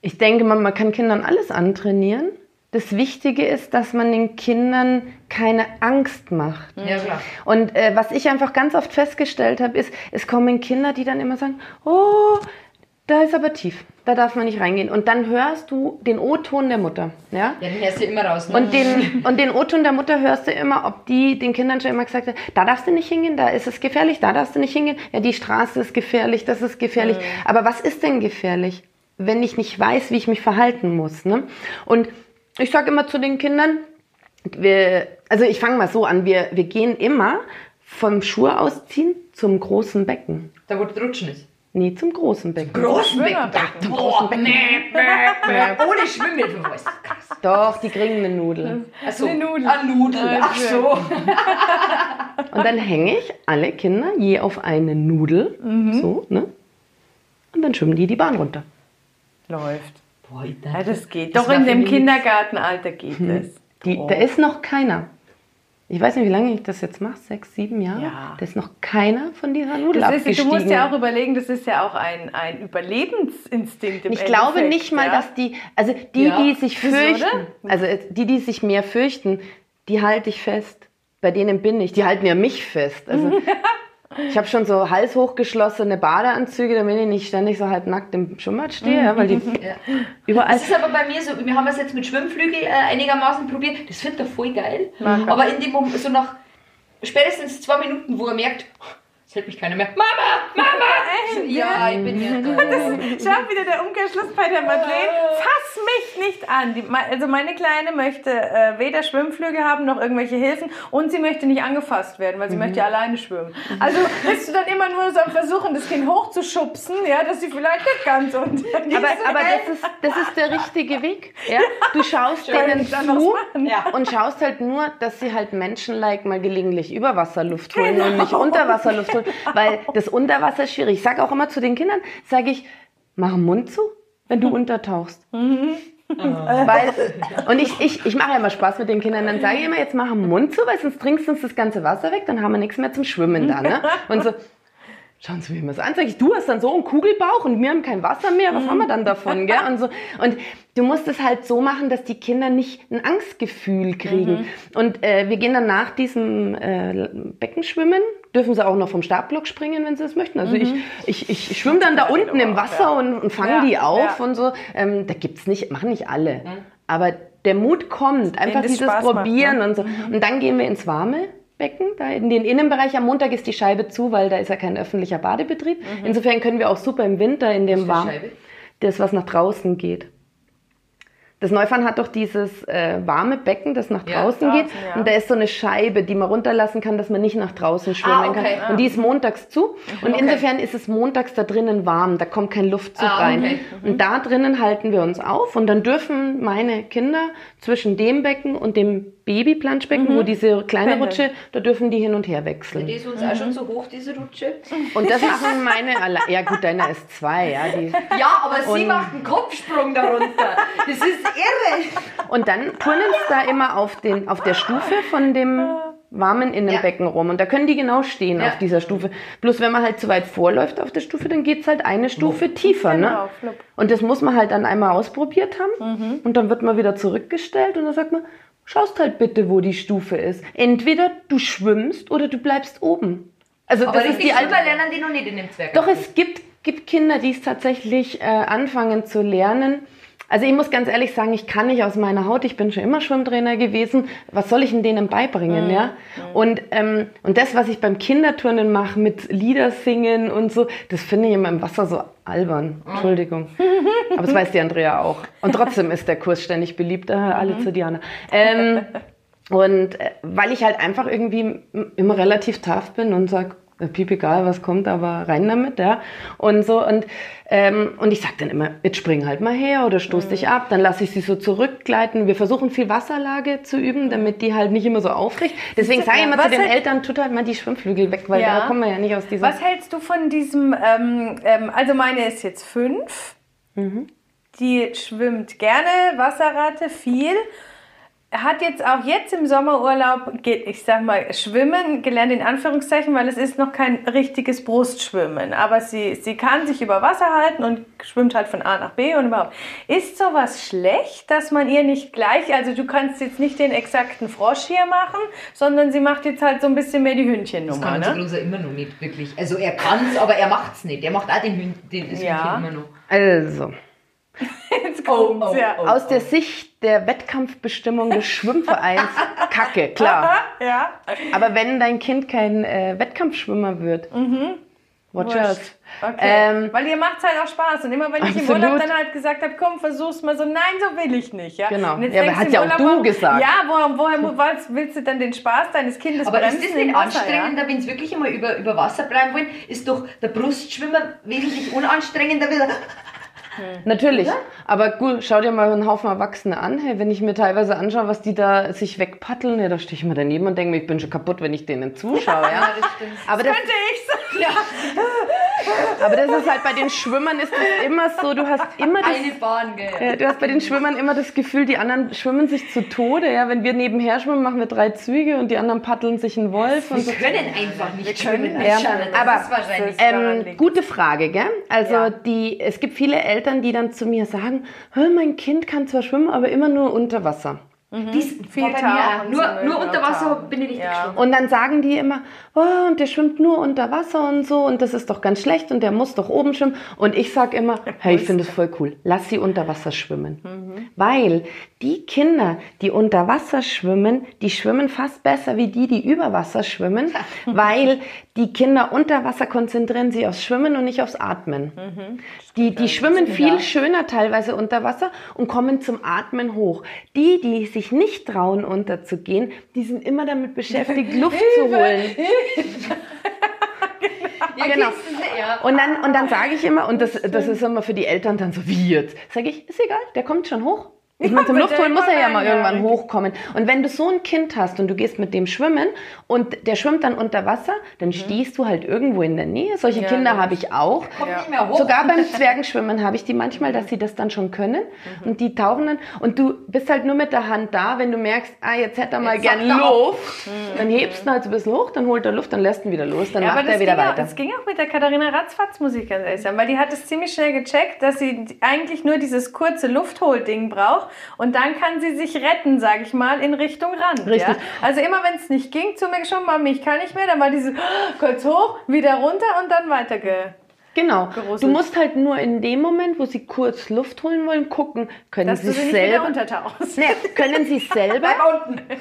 ich denke, man, man kann Kindern alles antrainieren. Das Wichtige ist, dass man den Kindern keine Angst macht. Ja, klar. Und äh, was ich einfach ganz oft festgestellt habe, ist, es kommen Kinder, die dann immer sagen, oh, da ist aber tief, da darf man nicht reingehen. Und dann hörst du den O-Ton der Mutter. Ja? Ja, den hörst du immer raus. Ne? Und den, und den O-Ton der Mutter hörst du immer, ob die den Kindern schon immer gesagt hat, da darfst du nicht hingehen, da ist es gefährlich, da darfst du nicht hingehen. Ja, die Straße ist gefährlich, das ist gefährlich. Aber was ist denn gefährlich, wenn ich nicht weiß, wie ich mich verhalten muss? Ne? Und ich sage immer zu den Kindern, wir, also ich fange mal so an, wir, wir gehen immer vom Schuhe ausziehen zum großen Becken. da du rutschen ist. Nee, zum großen Becken. Großen Becken. Schwimmerbecken. Boah, nee, nee, nee. Ohne weißt. Krass. Doch, die kriegen eine Nudel. Achso, Eine Nudel. Eine Nudel. Ach so. Und dann hänge ich alle Kinder je auf eine Nudel. So, ne? Und dann schwimmen die die Bahn runter. Läuft. Boah, ich Ja, das geht. Das Doch in dem Kindergartenalter geht das. Die, Oh. Da ist noch keiner. Ich weiß nicht, wie lange ich das jetzt mache, sechs, sieben Jahre. Ja. Da ist noch keiner von dieser Nudel Das ist, abgestiegen. du musst ja auch überlegen, das ist ja auch ein, ein Überlebensinstinkt im ich glaube Endeffekt, nicht mal, ja. dass die, also die, Ja. die sich fürchten, also äh, die, die sich mehr fürchten, die halte ich fest. Bei denen bin ich. Die halten ja mich fest. Also ich habe schon so halshochgeschlossene Badeanzüge, damit ich nicht ständig so halb nackt im Schwimmbad stehe, ja, weil die Ja. überall. Das ist aber bei mir so, wir haben es jetzt mit Schwimmflügel äh, einigermaßen probiert. Das findet er voll geil. Er. Aber in dem Moment, so nach spätestens zwei Minuten, wo er merkt, es hält mich keiner mehr. Mama, Mama! So, ja, ich bin ja da. Schau wieder der Umkehrschluss bei der Madeleine. Fass mich nicht an. Die, also meine Kleine möchte äh, weder Schwimmflügel haben noch irgendwelche Hilfen und sie möchte nicht angefasst werden, weil sie möchte ja alleine schwimmen. Also bist du dann immer nur so am Versuchen, das Kind hochzuschubsen, ja, dass sie vielleicht nicht ganz unter. Die Aber, aber das, ist, das ist der richtige Weg. Ja? Du schaust denen nichts anderes zu. Ja. und schaust halt nur, dass sie halt menschenlike mal gelegentlich Überwasserluft holen und Genau. nicht Unterwasserluft holen. Weil das Unterwasser ist schwierig. Ich sage auch immer zu den Kindern, sage ich, mach den Mund zu, wenn du untertauchst. Weil, und ich, ich, ich mache ja immer Spaß mit den Kindern, dann sage ich immer, jetzt mach den Mund zu, weil sonst trinkst du uns das ganze Wasser weg, dann haben wir nichts mehr zum Schwimmen da. Ne? Und so, schauen Sie mal so an, sag ich, du hast dann so einen Kugelbauch und wir haben kein Wasser mehr, was haben wir dann davon? Gell? Und, so, und du musst es halt so machen, dass die Kinder nicht ein Angstgefühl kriegen. Und äh, wir gehen dann nach diesem äh, Beckenschwimmen, dürfen sie auch noch vom Startblock springen, wenn sie es möchten. Also ich, ich, ich schwimme dann da unten im Wasser und, und fange Ja, die auf ja. und so. Ähm, da gibt's nicht, machen nicht alle. Aber der Mut kommt, einfach das dieses Spaß macht, Probieren ne? und so. Und dann gehen wir ins warme Becken, da in den Innenbereich. Am Montag ist die Scheibe zu, weil da ist ja kein öffentlicher Badebetrieb. Insofern können wir auch super im Winter in dem für warm, Scheibe? das was nach draußen geht. Das Neufahren hat doch dieses äh, warme Becken, das nach Ja, draußen geht. draußen, ja. Und da ist so eine Scheibe, die man runterlassen kann, dass man nicht nach draußen schwimmen Ah, okay. kann. Und die ist montags zu. Und Okay. insofern ist es montags da drinnen warm. Da kommt kein Luftzug Ah, rein. okay. Und da drinnen halten wir uns auf. Und dann dürfen meine Kinder zwischen dem Becken und dem Babyplanschbecken, wo diese kleine Pendeln. Rutsche, da dürfen die hin und her wechseln. Die ist uns auch schon so hoch, diese Rutsche. Und das machen meine alle. Ja gut, deiner ist zwei, ja. Ja, aber sie macht einen Kopfsprung darunter. Das ist irre. Und dann turnen sie da immer auf, den, auf der Stufe von dem warmen Innenbecken rum. Und da können die genau stehen Ja. auf dieser Stufe. Bloß wenn man halt zu weit vorläuft auf der Stufe, dann geht's halt eine Stufe tiefer. Ne? Genau. Und das muss man halt dann einmal ausprobiert haben. Und dann wird man wieder zurückgestellt und dann sagt man, schaust halt bitte, wo die Stufe ist. Entweder du schwimmst oder du bleibst oben. Also Aber das ist die alte lernen die noch nicht in dem Zwerg. doch, es gibt, gibt Kinder, die es tatsächlich äh, anfangen zu lernen. Also ich muss ganz ehrlich sagen, ich kann nicht aus meiner Haut, ich bin schon immer Schwimmtrainer gewesen. Was soll ich denn denen beibringen, ja? Und, ähm, und das, was ich beim Kinderturnen mache, mit Lieder singen und so, das finde ich immer im Wasser so albern. Entschuldigung. Aber das weiß die Andrea auch. Und trotzdem ist der Kurs ständig beliebt. Äh, alle zu Diana. Ähm, und äh, weil ich halt einfach irgendwie immer relativ tough bin und sag, piep egal, was kommt, aber rein damit, ja. Und so, und, ähm, und ich sag dann immer, jetzt spring halt mal her oder stoß dich ab, dann lasse ich sie so zurückgleiten. Wir versuchen viel Wasserlage zu üben, damit die halt nicht immer so aufrecht. Deswegen sage ich immer Was zu den Eltern, tut halt mal die Schwimmflügel weg, weil Ja. da kommen wir ja nicht aus dieser... Was hältst du von diesem, ähm, ähm, also meine ist jetzt fünf, die schwimmt gerne, Wasserratte, viel, hat jetzt auch jetzt im Sommerurlaub, ich sag mal, schwimmen gelernt in Anführungszeichen, weil es ist noch kein richtiges Brustschwimmen, aber sie, sie kann sich über Wasser halten und schwimmt halt von A nach B und überhaupt. Ist sowas schlecht, dass man ihr nicht gleich, also du kannst jetzt nicht den exakten Frosch hier machen, sondern sie macht jetzt halt so ein bisschen mehr die Das Hündchennummer, kann unser ne? Loser immer noch nicht, wirklich. Also er kann es, aber er macht es nicht. Er macht auch den Hünd, den, das Ja. Hündchen immer noch. Also, Jetzt kommt's, oh, ja. oh. aus der Sicht der Wettkampfbestimmung des Schwimmvereins, Kacke, klar. Ja. Aber wenn dein Kind kein äh, Wettkampfschwimmer wird, watch out. Okay. Ähm, Weil ihr macht halt auch Spaß. Und immer wenn ich im Absolut. Urlaub dann halt gesagt habe, komm, versuch's mal so, nein, so will ich nicht. Ja, Genau. Und jetzt Ja, aber hat im ja auch Urlaub du gesagt. Ja, woher, woher was, willst du dann den Spaß deines Kindes Aber ist bremsen das nicht im Wasser, anstrengender, wenn sie wirklich einmal über, über Wasser bleiben wollen? Ist doch der Brustschwimmer wesentlich unanstrengender. Wie Natürlich. Aber gut, schau dir mal einen Haufen Erwachsene an. Hey, wenn ich mir teilweise anschaue, was die da sich wegpaddeln, ja, da stehe ich mal daneben und denke mir, ich bin schon kaputt, wenn ich denen zuschaue. Ja, das stimmt. Aber, das, Könnte ich so. aber das ist halt bei den Schwimmern ist das immer so, du hast immer das, Eine Bahn, gell? ja, du hast bei den Schwimmern immer das Gefühl, die anderen schwimmen sich zu Tode. Ja, wenn wir nebenher schwimmen, machen wir drei Züge und die anderen paddeln sich einen Wolf und so. Wir können einfach nicht schwimmen. Ja, das aber ist wahrscheinlich. daran Ähm, gute Frage, gell? Also Ja. die, es gibt viele Eltern, die dann zu mir sagen, "Hör, mein Kind kann zwar schwimmen, aber immer nur unter Wasser. Dies mir tauchen auch. Nur, nur unter Wasser bin ich nicht Ja. geschwommen. Und dann sagen die immer, oh, und der schwimmt nur unter Wasser und so und das ist doch ganz schlecht und der muss doch oben schwimmen. Und ich sag immer, hey, ich finde es voll cool, lass sie unter Wasser schwimmen. Weil die Kinder, die unter Wasser schwimmen, die schwimmen fast besser wie die, die über Wasser schwimmen, weil die Kinder unter Wasser konzentrieren sich aufs Schwimmen und nicht aufs Atmen. Die, die schwimmen viel schöner teilweise unter Wasser und kommen zum Atmen hoch. Die, die sich nicht trauen, unterzugehen, die sind immer damit beschäftigt, Luft zu holen. Ja, genau. du sie? Ja. Und dann, und dann sage ich immer, und das, das ist immer für die Eltern dann so, wie jetzt? Sage ich, ist egal, der kommt schon hoch. Ich meine, zum Luftholen muss er ja mal ja, irgendwann hochkommen. Und wenn du so ein Kind hast und du gehst mit dem schwimmen und der schwimmt dann unter Wasser, dann stehst du halt irgendwo in der Nähe. Solche Ja, Kinder habe ich auch. Kommt nicht mehr hoch. Sogar beim Zwergenschwimmen habe ich die manchmal, dass sie das dann schon können. Und die tauchen dann. Und du bist halt nur mit der Hand da, wenn du merkst, ah, jetzt hätte er mal Jetzt gern er. Luft. Dann hebst du ihn halt so ein bisschen hoch, dann holt er Luft, dann lässt ihn wieder los, dann Ja, macht er wieder ging, auch, weiter. das ging auch mit der Katharina Ratzfatz Musik, ganz ehrlich sagen, weil die hat es ziemlich schnell gecheckt, dass sie eigentlich nur dieses kurze Luftholding braucht und dann kann sie sich retten, sage ich mal, in Richtung Rand. Richtig. Ja? Also immer wenn es nicht ging, zu mir schon, Mami, ich kann nicht mehr, dann war diese kurz hoch, wieder runter und dann weiter ge Genau. Geruselt. Du musst halt nur in dem Moment, wo sie kurz Luft holen wollen, gucken, können Dass sie sie selber. Nee, können sie selber?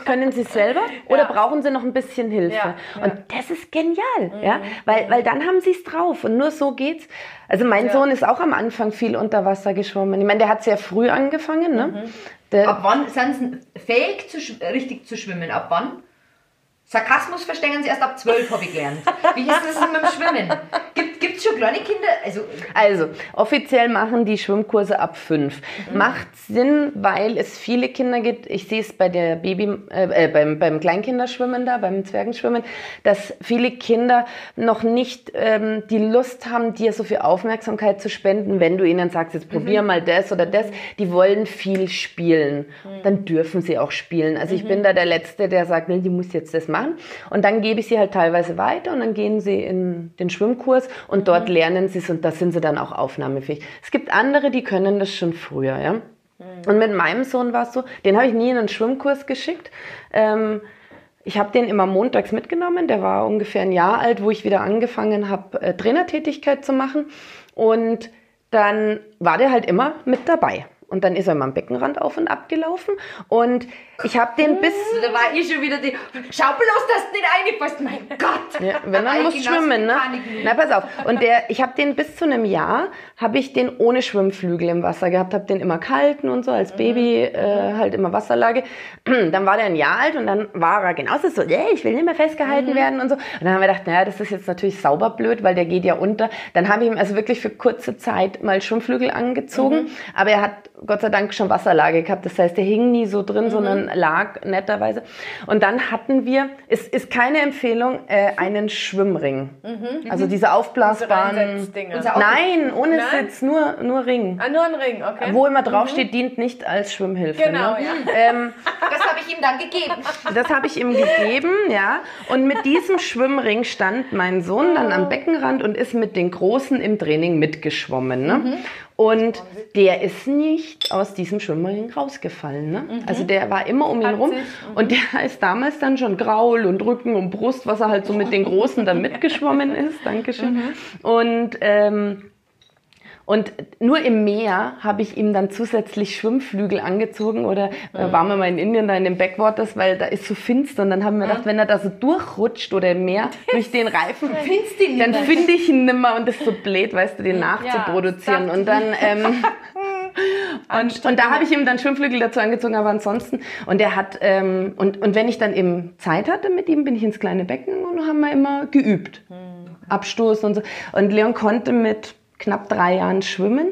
Können sie selber? Oder brauchen sie noch ein bisschen Hilfe? Ja, ja. Und das ist genial, ja, weil, weil dann haben sie es drauf und nur so geht's. Also mein Ja. Sohn ist auch am Anfang viel unter Wasser geschwommen. Ich meine, der hat sehr früh angefangen, ne? Mhm. Ab wann sind sie fähig, zu, richtig zu schwimmen? Ab wann? Sarkasmus verstehen sie erst ab 12, habe ich gelernt. Wie ist das denn mit dem Schwimmen? Gibt es schon kleine Kinder? Also, Also, offiziell machen die Schwimmkurse ab fünf. Mhm. Macht Sinn, weil es viele Kinder gibt. Ich sehe es bei der Baby, äh, äh, beim, beim Kleinkinderschwimmen da, beim Zwergenschwimmen, dass viele Kinder noch nicht ähm, die Lust haben, dir so viel Aufmerksamkeit zu spenden, wenn du ihnen sagst, jetzt Mhm. probier mal das oder das. Die wollen viel spielen. Mhm. Dann dürfen sie auch spielen. Also ich bin da der Letzte, der sagt, nee, die muss jetzt das machen. Und dann gebe ich sie halt teilweise weiter und dann gehen sie in den Schwimmkurs und dort lernen sie es und da sind sie dann auch aufnahmefähig. Es gibt andere, die können das schon früher, ja. Und mit meinem Sohn war es so, den habe ich nie in einen Schwimmkurs geschickt. Ähm, ich habe den immer montags mitgenommen. Der war ungefähr ein Jahr alt, wo ich wieder angefangen habe, äh, Trainertätigkeit zu machen. Und dann war der halt immer mit dabei. Und dann ist er immer am Beckenrand auf und ab gelaufen. Und ich habe den bis da war ich schon wieder die. Schau bloß, dass du nicht reinfällst. Mein Gott! Ja, wenn man muss schwimmen, ne? Na, pass auf. Und der, ich habe den bis zu einem Jahr, habe ich den ohne Schwimmflügel im Wasser gehabt, habe den immer gehalten und so, als Baby äh, halt immer Wasserlage. Dann war der ein Jahr alt und dann war er genauso so, yeah, ich will nicht mehr festgehalten werden und so. Und dann haben wir gedacht, naja, das ist jetzt natürlich sauber blöd, weil der geht ja unter. Dann habe ich ihm also wirklich für kurze Zeit mal Schwimmflügel angezogen, aber er hat Gott sei Dank schon Wasserlage gehabt. Das heißt, der hing nie so drin, sondern lag netterweise. Und dann hatten wir, es ist keine Empfehlung, äh, einen Schwimmring. Also diese aufblasbaren. Auto- Nein, ohne Nein? Sitz, nur, nur Ring. Ah, nur ein Ring, okay. Wo immer draufsteht, dient nicht als Schwimmhilfe. Genau, ne? ja. Ähm, Das habe ich ihm dann gegeben. das habe ich ihm gegeben, ja. Und mit diesem Schwimmring stand mein Sohn dann am Beckenrand und ist mit den Großen im Training mitgeschwommen. Ne? Und der ist nicht aus diesem Schwimmring rausgefallen. Ne? Also der war immer um ihn rum. sich- Und der ist damals dann schon Graul und Rücken und Brust, was er halt so mit den Großen dann mitgeschwommen ist. Dankeschön. Und ähm, und nur im Meer habe ich ihm dann zusätzlich Schwimmflügel angezogen oder äh, waren wir mal in Indien da in den Backwaters, weil da ist so finster und dann haben wir gedacht, wenn er da so durchrutscht oder im Meer durch den Reifen, dann finde ich ihn nimmer und das ist so blöd, weißt du, den nachzuproduzieren. Und dann ähm, und, und da habe ich ihm dann Schwimmflügel dazu angezogen, aber ansonsten und er hat ähm, und und wenn ich dann eben Zeit hatte mit ihm, bin ich ins kleine Becken und haben wir immer geübt, Abstoß und so. Und Leon konnte mit knapp drei Jahren schwimmen.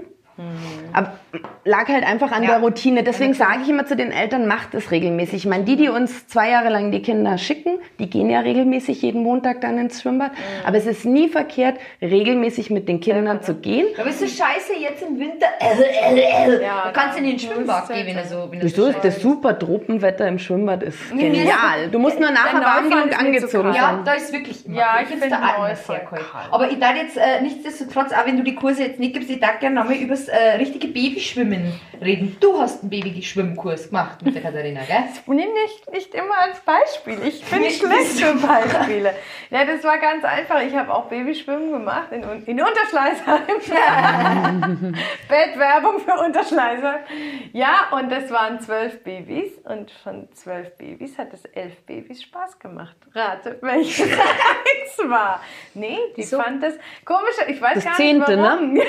Aber lag halt einfach an Ja. der Routine. Deswegen sage ich immer zu den Eltern, macht es regelmäßig. Ich meine, die, die uns zwei Jahre lang die Kinder schicken, die gehen ja regelmäßig jeden Montag dann ins Schwimmbad. Aber es ist nie verkehrt, regelmäßig mit den Kindern zu gehen. Aber ist so scheiße jetzt im Winter. Äh, äh, äh. Ja, da kannst du in den du Schwimmbad gehen, wenn er so. Wenn Wieso so ist das super Tropenwetter im Schwimmbad ist genial. Du musst nur nachher warm genug angezogen kalt. Ja, sein. da ist wirklich. Ja, ich find da sehr cool. kalt. Aber ich darf jetzt äh, nichtsdestotrotz, auch wenn du die Kurse jetzt nicht gibst, ich darf gerne nochmal über das äh, richtige Babyschwimmen reden. Du hast einen Babyschwimmkurs gemacht mit der Katharina, gell? Nimm nicht, nicht immer als Beispiel. Ich bin Nicht schlecht für Beispiele. Ja, das war ganz einfach. Ich habe auch Babyschwimmen gemacht in, in Unterschleißheim. Bettwerbung für Unterschleißheim. Ja, und das waren zwölf Babys. Und von zwölf Babys hat es elf Babys Spaß gemacht. Rate, welches eins war. Nee, die fand das komisch. Ich weiß Das gar Zehnte, nicht ne? warum. Ja,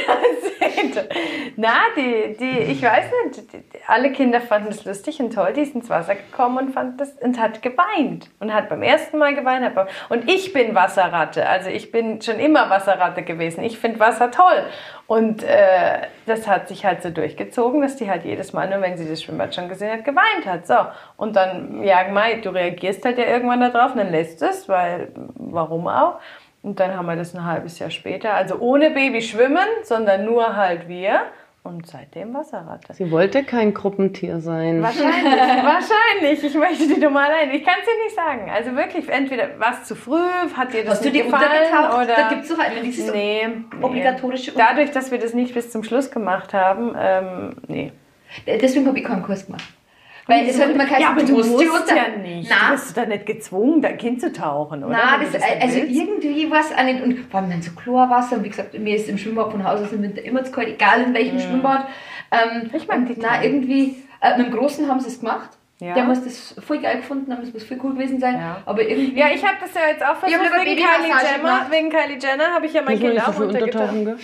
das Zehnte. Na, die, die, ich weiß nicht, die, alle Kinder fanden es lustig und toll. Die ist ins Wasser gekommen und fand das und hat geweint. Und hat beim ersten Mal geweint. Beim, und ich bin Wasserratte. Also ich bin schon immer Wasserratte gewesen. Ich finde Wasser toll. Und äh, das hat sich halt so durchgezogen, dass die halt jedes Mal, nur wenn sie das Schwimmbad schon gesehen hat, geweint hat. So. Und dann, ja, Mai, du reagierst halt ja irgendwann darauf und dann lässt es, weil, warum auch? Und dann haben wir das ein halbes Jahr später, also ohne Baby schwimmen, sondern nur halt wir. Und seitdem Wasserratte. Sie wollte kein Gruppentier sein. Wahrscheinlich, wahrscheinlich. Ich möchte die normal ein. Ich kann es dir nicht sagen. Also wirklich, entweder war es zu früh, hat dir das Hast du nicht die gefallen untergetaucht? oder... Da gibt es doch einmal dieses Nee, nee. obligatorische. Dadurch, dass wir das nicht bis zum Schluss gemacht haben, ähm, nee. Deswegen habe ich keinen Kurs gemacht. Weil es hat immer geheißen, ja, aber du musst, unter- ja nicht. Du Nein, bist da nicht gezwungen, dein Kind zu tauchen, oder? Nein, Wenn das, du nicht also willst. irgendwie was auch nicht. Und vor allem dann so Chlorwasser. Und wie gesagt, mir ist im Schwimmbad von Haus aus im Winter immer zu kalt, egal in welchem Schwimmbad. Ähm, Mhm. Ich Nein, Kleinen. irgendwie, äh, mit dem Großen haben sie es gemacht. Ja. Der muss das voll geil gefunden haben, das muss voll cool gewesen sein. Ja. Aber irgendwie. Ja, ich habe das ja jetzt auch versucht wegen Kylie Jenner. Wegen Kylie Jenner habe ich ja mein Kind auch gell?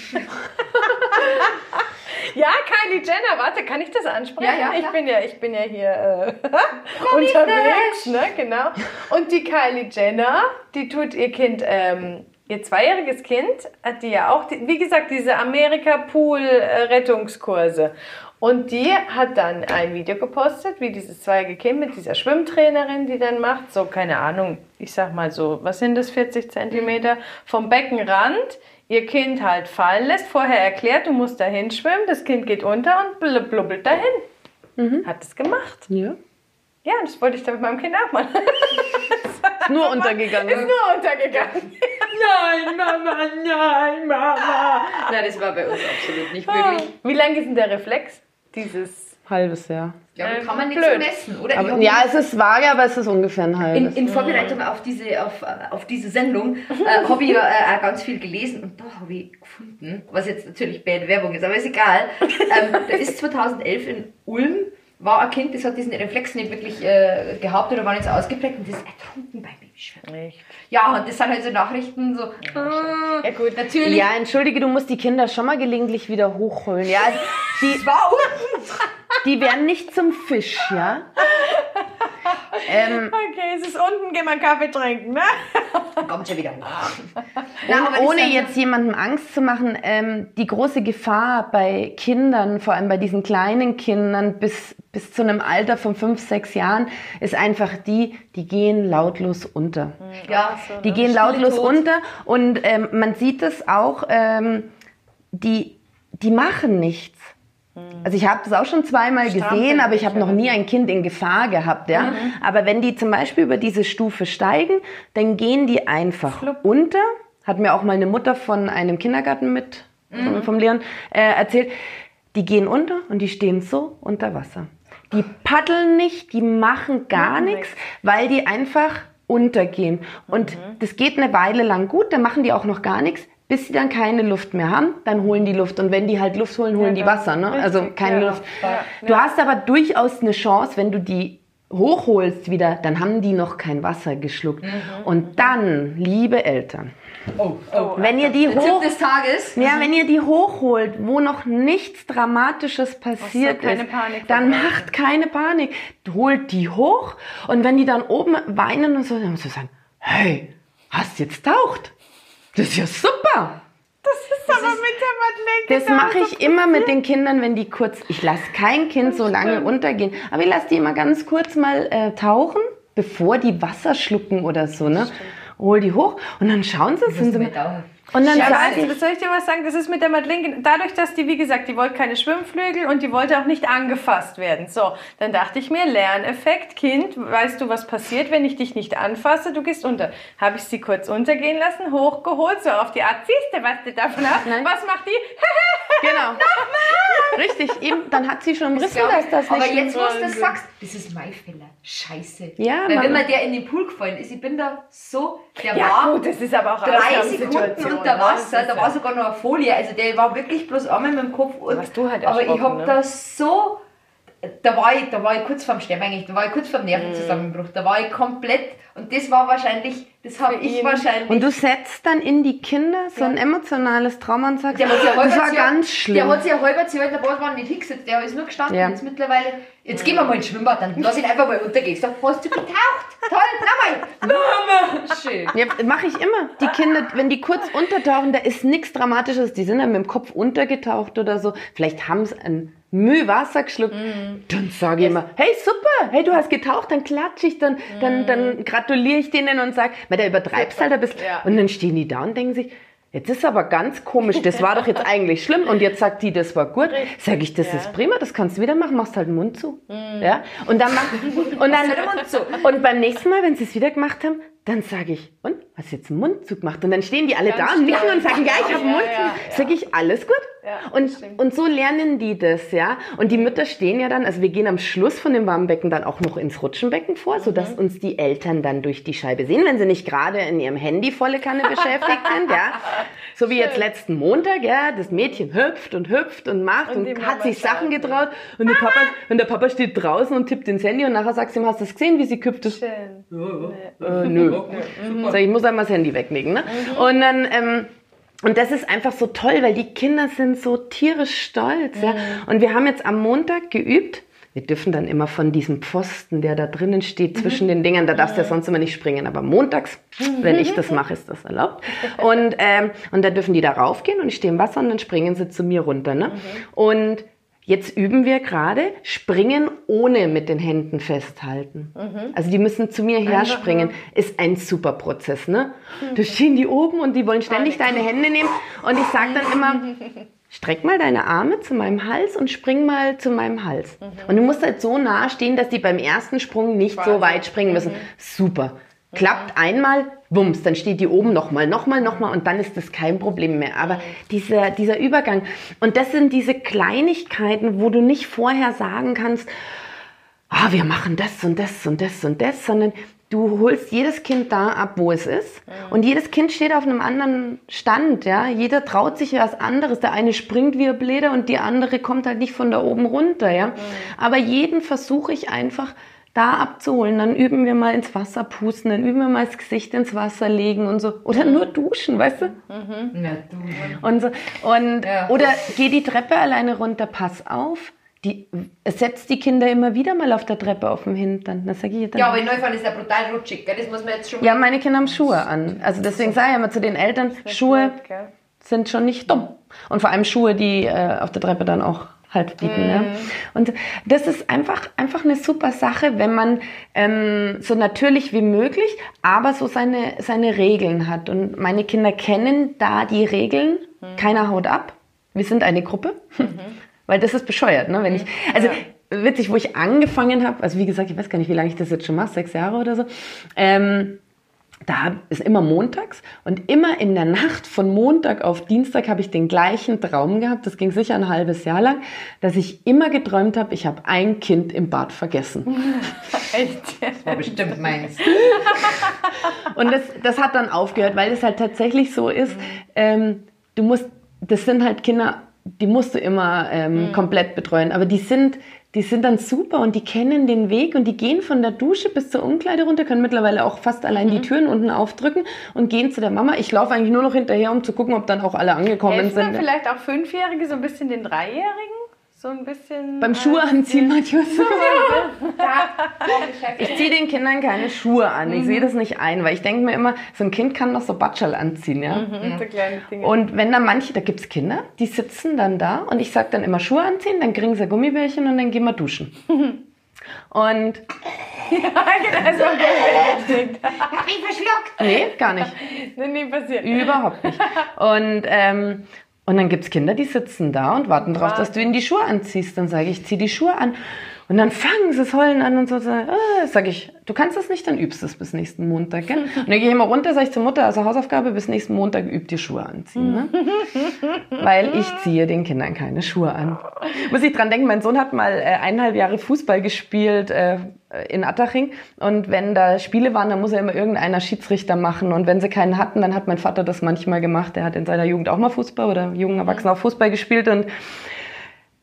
Ja, Kylie Jenner, warte, kann ich das ansprechen? Ja, ja, ich bin ja, ich bin ja hier äh, unterwegs, ne, genau. Und die Kylie Jenner, die tut ihr Kind, ähm, ihr zweijähriges Kind, hat die ja auch, wie gesagt, diese Amerika-Pool-Rettungskurse. Und die hat dann ein Video gepostet, wie dieses zweijährige Kind mit dieser Schwimmtrainerin, die dann macht, so, keine Ahnung, ich sag mal so, was sind das, 40 Zentimeter vom Beckenrand, ihr Kind halt fallen lässt, vorher erklärt, du musst dahin schwimmen, das Kind geht unter und blub- blubbelt dahin. Hat es gemacht. Ja. Ja, das wollte ich dann mit meinem Kind auch machen. Ist nur untergegangen. Ist nur untergegangen. Nein, Mama, nein, Mama. Nein, das war bei uns absolut nicht Ah. möglich. Wie lang ist denn der Reflex? Dieses. Halbes Jahr. Ja, aber Äh, kann man nicht blöd. so messen, oder? Aber, ja, es ist vage, aber es ist ungefähr ein in, halbes. in Vorbereitung auf diese, auf, auf diese Sendung äh, habe ich ja äh, auch ganz viel gelesen und da habe ich gefunden, was jetzt natürlich bad Werbung ist, aber ist egal. Ähm, da ist 2011 in Ulm, war ein Kind, das hat diesen Reflex nicht wirklich äh, gehabt oder war nicht so ausgeprägt und das ist ertrunken beim Babyschwimmen. Echt? Ja, und das sind halt so Nachrichten, so, äh, Ja, gut. natürlich. Ja, entschuldige, du musst die Kinder schon mal gelegentlich wieder hochholen. Ja, also die, die werden nicht zum Fisch, ja? Ähm, Okay, es ist unten, geh mal einen Kaffee trinken, ne? Kommt schon wieder hoch. Und ohne jetzt jemandem Angst zu machen, ähm, die große Gefahr bei Kindern, vor allem bei diesen kleinen Kindern bis, bis zu einem Alter von fünf, sechs Jahren, ist einfach die, die gehen lautlos unter. Ja, Die gehen Stille lautlos unter und ähm, man sieht es auch, ähm, die, die machen nichts. Also ich habe das auch schon zweimal gesehen, aber ich habe noch nie ein Kind in Gefahr gehabt. Ja? Aber wenn die zum Beispiel über diese Stufe steigen, dann gehen die einfach unter. Hat mir auch mal eine Mutter von einem Kindergarten mit, vom, vom Leon, äh, erzählt. Die gehen unter und die stehen so unter Wasser. Die paddeln nicht, die machen gar nichts, weil die einfach untergehen. Und das geht eine Weile lang gut, dann machen die auch noch gar nichts, bis sie dann keine Luft mehr haben, dann holen die Luft. Und wenn die halt Luft holen, holen die dann Wasser, ne? richtig, Also keine ja. Luft. Ja. Du hast aber durchaus eine Chance, wenn du die hochholst wieder, dann haben die noch kein Wasser geschluckt. Und dann, liebe Eltern, Oh, oh. wenn ihr die hoch des Tages. ja, wenn ihr die hochholt, wo noch nichts Dramatisches passiert ist, dann macht keine Panik. Holt die hoch und wenn die dann oben weinen und so, dann musst du sagen, hey, hast jetzt taucht. Das ist ja super. Das ist aber mit der Madeleine Das mache ich immer mit den Kindern, wenn die kurz, ich lasse kein Kind so lange untergehen, aber ich lasse die immer ganz kurz mal äh, tauchen, bevor die Wasser schlucken oder so, ne? Hol die hoch und dann schauen sie, sind sie mit Daumen. Und dann Ja, sage weißt du, ich, das soll ich dir was sagen? Das ist mit der Madeleine, dadurch, dass die, wie gesagt, die wollte keine Schwimmflügel und die wollte auch nicht angefasst werden. So, dann dachte ich mir, Lerneffekt, Kind, weißt du, was passiert, wenn ich dich nicht anfasse? Du gehst unter. Habe ich sie kurz untergehen lassen, hochgeholt, so auf die Art, siehst du, was du davon hast? Nein. Was macht die? genau. Richtig, eben, dann hat sie schon umrissen, glaub dass das Aber nicht jetzt, wo du das sagst, das ist mein Fehler. Scheiße. Ja, Weil wenn Mama. mir der in den Pool gefallen ist, ich bin da so, der Ja, war gut, das ist aber auch drei Sekunden Ausnahmesituation, unter? Wasser, Das da war ja- sogar noch eine Folie, also der war wirklich bloß einmal mit dem Kopf und, warst du halt aber ich erschrocken, hab ne? da so, da war ich, da war ich kurz vorm Sterben eigentlich, da war ich kurz vorm Mhm. Nervenzusammenbruch, da war ich komplett und das war wahrscheinlich, das habe ich ihn. wahrscheinlich Und du setzt dann in die Kinder so ein emotionales Trauma und sagst, Der hat sich ein das war ganz Der schlimm. hat sich halbes Jahr in der Badwanne nicht hingesetzt, der ist nur gestanden. Ja. Jetzt mittlerweile, jetzt gehen wir mal ins Schwimmbad, dann lass ihn einfach mal untergehen. Ich sag, hast du getaucht? Toll, nochmal. Nochmal. Schön. Ja, mache ich immer. Die Kinder, wenn die kurz untertauchen, da ist nichts Dramatisches. Die sind dann mit dem Kopf untergetaucht oder so. Vielleicht haben sie ein Mühe Wasser geschluckt. Dann sage ich immer, hey, super, hey, du hast getaucht, dann klatsche ich, dann, dann, dann gratuliere ich denen und sage, weil da übertreibst halt ein bisschen. Ja. Und dann stehen die da und denken sich, Jetzt ist aber ganz komisch, das war doch jetzt eigentlich schlimm und jetzt sagt die, das war gut. Sag ich, das Ja. ist prima, das kannst du wieder machen, machst halt den Mund zu. Ja? Und dann mach, und dann, halt den Mund zu. und beim nächsten Mal, wenn sie es wieder gemacht haben, dann sage ich, und, hast du jetzt einen Mundzug gemacht? Und dann stehen die alle da und nicken und sagen, ja, ich habe einen Mundzug. ja, ja. Sag ich, alles gut, Ja, und, stimmt. und so lernen die das, ja. Und die Mütter stehen ja dann, also wir gehen am Schluss von dem warmen Becken dann auch noch ins Rutschenbecken vor, sodass Mhm. uns die Eltern dann durch die Scheibe sehen, wenn sie nicht gerade in ihrem Handy volle Kanne beschäftigt sind, ja. So wie jetzt letzten Montag, ja, das Mädchen hüpft und hüpft und macht Und und, hat Mama sich Sachen schaut, getraut und der Papa, und der Papa steht draußen und tippt ins Handy und nachher sagt sie ihm, hast du das gesehen, wie sie küpft? Das, Schön. äh, nö. Sag, ich muss einmal das Handy weglegen. Ne? Und dann, ähm, und das ist einfach so toll, weil die Kinder sind so tierisch stolz. Ja? Und wir haben jetzt am Montag geübt. Wir dürfen dann immer von diesem Pfosten, der da drinnen steht, zwischen den Dingern, da darfst du ja sonst immer nicht springen. Aber montags, wenn ich das mache, ist das erlaubt. Und, ähm, und da dürfen die da raufgehen und ich stehe im Wasser und dann springen sie zu mir runter. Ne? Und Jetzt üben wir gerade Springen ohne mit den Händen festhalten. Also die müssen zu mir herspringen. Ist ein super Prozess, ne? Da stehen die oben und die wollen ständig deine Hände nehmen. Und ich sage dann immer, streck mal deine Arme zu meinem Hals und spring mal zu meinem Hals. Und du musst halt so nah stehen, dass die beim ersten Sprung nicht so weit springen müssen. Super. Klappt einmal, bums, dann steht die oben nochmal, nochmal, nochmal und dann ist das kein Problem mehr. Aber dieser, dieser Übergang, und das sind diese Kleinigkeiten, wo du nicht vorher sagen kannst, ah, wir machen das und das und das und das, sondern du holst jedes Kind da ab, wo es ist. Und jedes Kind steht auf einem anderen Stand, ja. Jeder traut sich was anderes. Der eine springt wie ein Bläder und die andere kommt halt nicht von da oben runter, ja. Aber jeden versuche ich einfach da abzuholen. Dann üben wir mal ins Wasser pusten, dann üben wir mal das Gesicht ins Wasser legen und so. Oder nur duschen, weißt du? Ja, du. Und so. Und, Ja. Oder geh die Treppe alleine runter, pass auf. Die, es setzt die Kinder immer wieder mal auf der Treppe auf dem Hintern. Das sag ich dann. Ja, aber in Neufall ist er brutal rutschig, gell? das muss man jetzt schon Ja, meine Kinder haben Schuhe an. Also deswegen sage ich immer zu den Eltern, Schuhe sind schon nicht dumm. Und vor allem Schuhe, die äh, auf der Treppe dann auch Halt bieten. Ja. Und das ist einfach, einfach eine super Sache, wenn man ähm, so natürlich wie möglich, aber so seine, seine Regeln hat. Und meine Kinder kennen da die Regeln. Keiner haut ab. Wir sind eine Gruppe. Weil das ist bescheuert, ne? Wenn ich, also witzig, wo ich angefangen habe, also wie gesagt, ich weiß gar nicht, wie lange ich das jetzt schon mache, sechs Jahre oder so. Ähm, da ist immer montags und immer in der Nacht von Montag auf Dienstag habe ich den gleichen Traum gehabt. Das ging sicher ein halbes Jahr lang, dass ich immer geträumt habe, ich habe ein Kind im Bad vergessen. Echt? war bestimmt meins. Und das, das hat dann aufgehört, weil es halt tatsächlich so ist, ähm, du musst, das sind halt Kinder, die musst du immer ähm, komplett betreuen, aber die sind, die sind dann super und die kennen den Weg und die gehen von der Dusche bis zur Umkleide runter, können mittlerweile auch fast allein die Türen unten aufdrücken und gehen zu der Mama. Ich laufe eigentlich nur noch hinterher, um zu gucken, ob dann auch alle angekommen Helfen dann sind. vielleicht auch Fünfjährige so ein bisschen den Dreijährigen? So ein bisschen. Beim Schuhe anziehen manchmal so. ich Ich ziehe den Kindern keine Schuhe an. Ich sehe das nicht ein, weil ich denke mir immer, so ein Kind kann doch so Batschal anziehen, ja. Mhm, so kleine Dinge. Und wenn da manche, da gibt es Kinder, die sitzen dann da und ich sage dann immer Schuhe anziehen, dann kriegen sie Gummibärchen und dann gehen wir duschen. Und also, okay, hab mich verschluckt. nee, gar nicht. nee, nie passiert. Überhaupt nicht. Und, ähm, und dann gibt es Kinder, die sitzen da und warten drauf, dass du ihnen die Schuhe anziehst. Dann sage ich, zieh die Schuhe an. Und dann fangen sie das Heulen an und so. Sag, ah, sag ich, du kannst das nicht, dann übst es bis nächsten Montag. Gell? Und dann gehe ich immer runter, sage ich zur Mutter, also Hausaufgabe, bis nächsten Montag übt die Schuhe anziehen. Ne? Weil ich ziehe den Kindern keine Schuhe an. Muss ich dran denken, mein Sohn hat mal äh, eineinhalb Jahre Fußball gespielt äh, in Attaching. Und wenn da Spiele waren, dann muss er immer irgendeiner Schiedsrichter machen. Und wenn sie keinen hatten, dann hat mein Vater das manchmal gemacht. Der hat in seiner Jugend auch mal Fußball oder jungen Erwachsenen auch Fußball gespielt. Und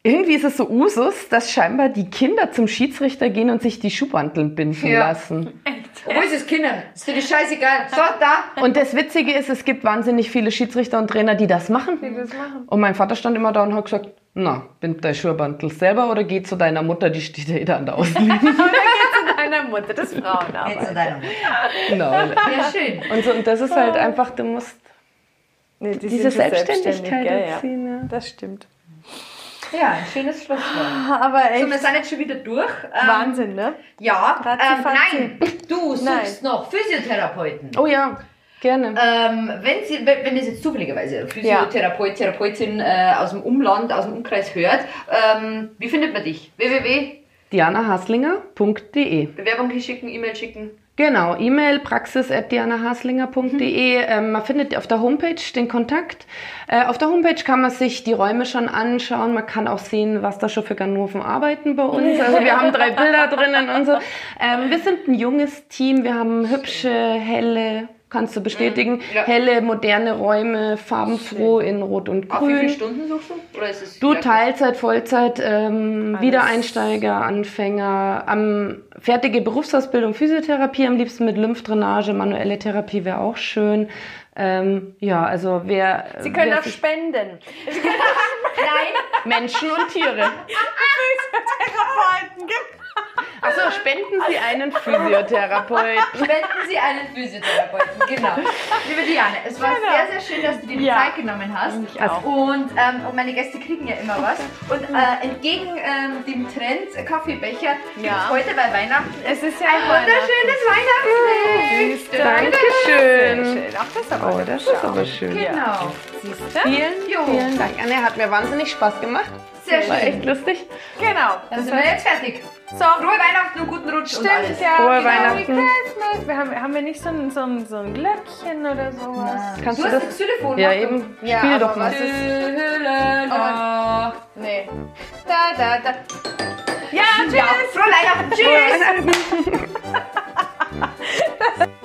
irgendwie ist es so Usus, dass scheinbar die Kinder zum Schiedsrichter gehen und sich die Schuhbanteln binden Ja. lassen. Wo ist es, Kindern? Ist dir das scheißegal? So, da. Und das Witzige ist, es gibt wahnsinnig viele Schiedsrichter und Trainer, die das machen. Die das machen. Und mein Vater stand immer da und hat gesagt, na, bind dein Schuhbantel selber oder geh zu deiner Mutter, die steht ja da an der Außenlinie. Oder geht zu deiner Mutter, das ist Frauenarbeit. zu deiner Mutter. genau. Ja, schön. Und, so, und das ist halt einfach, du musst Nee, die diese Selbstständigkeit ja. erziehen. Ja. Das stimmt. Ja, ein schönes Schlusswort. Aber So, echt wir sind jetzt schon wieder durch. Ähm, Wahnsinn, ne? Ja, ähm, nein, du suchst noch Physiotherapeuten. Oh ja, gerne. Ähm, wenn, Sie, wenn das jetzt zufälligerweise Physiotherapeut, Therapeutin äh, aus dem Umland, aus dem Umkreis hört, ähm, wie findet man dich? www. DianaHaslinger.de Bewerbung schicken, E-Mail schicken. Genau, E-Mail praxis.dianahaslinger.de. Mhm. Ähm, man findet auf der Homepage den Kontakt. Äh, auf der Homepage kann man sich die Räume schon anschauen. Man kann auch sehen, was da schon für Ganoven arbeiten bei uns. Also wir haben drei Bilder drinnen und so. Ähm, wir sind ein junges Team. Wir haben hübsche, helle, kannst du bestätigen, Mhm, ja. helle, moderne Räume, farbenfroh in Rot und Auf wie viele Grün. Stunden suchst du? Oder ist es Du Teilzeit, Vollzeit, ähm. Wiedereinsteiger, Anfänger, am fertige Berufsausbildung, Physiotherapie, am liebsten mit Lymphdrainage, manuelle Therapie wäre auch schön. Ähm, ja, also wer Sie können wer auch sich- spenden. Nein, Menschen und Tiere. Also spenden Sie einen Physiotherapeuten. spenden Sie einen Physiotherapeuten. Genau. Liebe Diane, es war sehr, sehr schön, dass du dir die Ja. Zeit genommen hast. Ich auch. Und, ähm, und meine Gäste kriegen ja immer was. Und äh, entgegen ähm, dem Trend äh, Kaffeebecher gibt Ja. es heute bei Weihnachten Es ist ja ein wunderschönes du? Dankeschön. Ach, das ist aber Oh, das ist aber schön. Genau. Siehst du? Vielen, Jo. vielen Dank. Anne, hat mir wahnsinnig Spaß gemacht. Sehr War schön. echt lustig. Genau. Dann sind wir jetzt fertig. So, Frohe Weihnachten und guten Rutsch und alles. Stimmt, ja. Frohe genau, Weihnachten. Christmas. Wir haben, haben wir nicht so ein, so, ein, so ein Glöckchen oder sowas? Kannst Du du hast das? Xylophon. Ja, eben. Ja, Spiel doch mal. was ist- Nacht. Nee. Da, da, da. Ja, tschüss. Ja, frohe Weihnachten. Tschüss.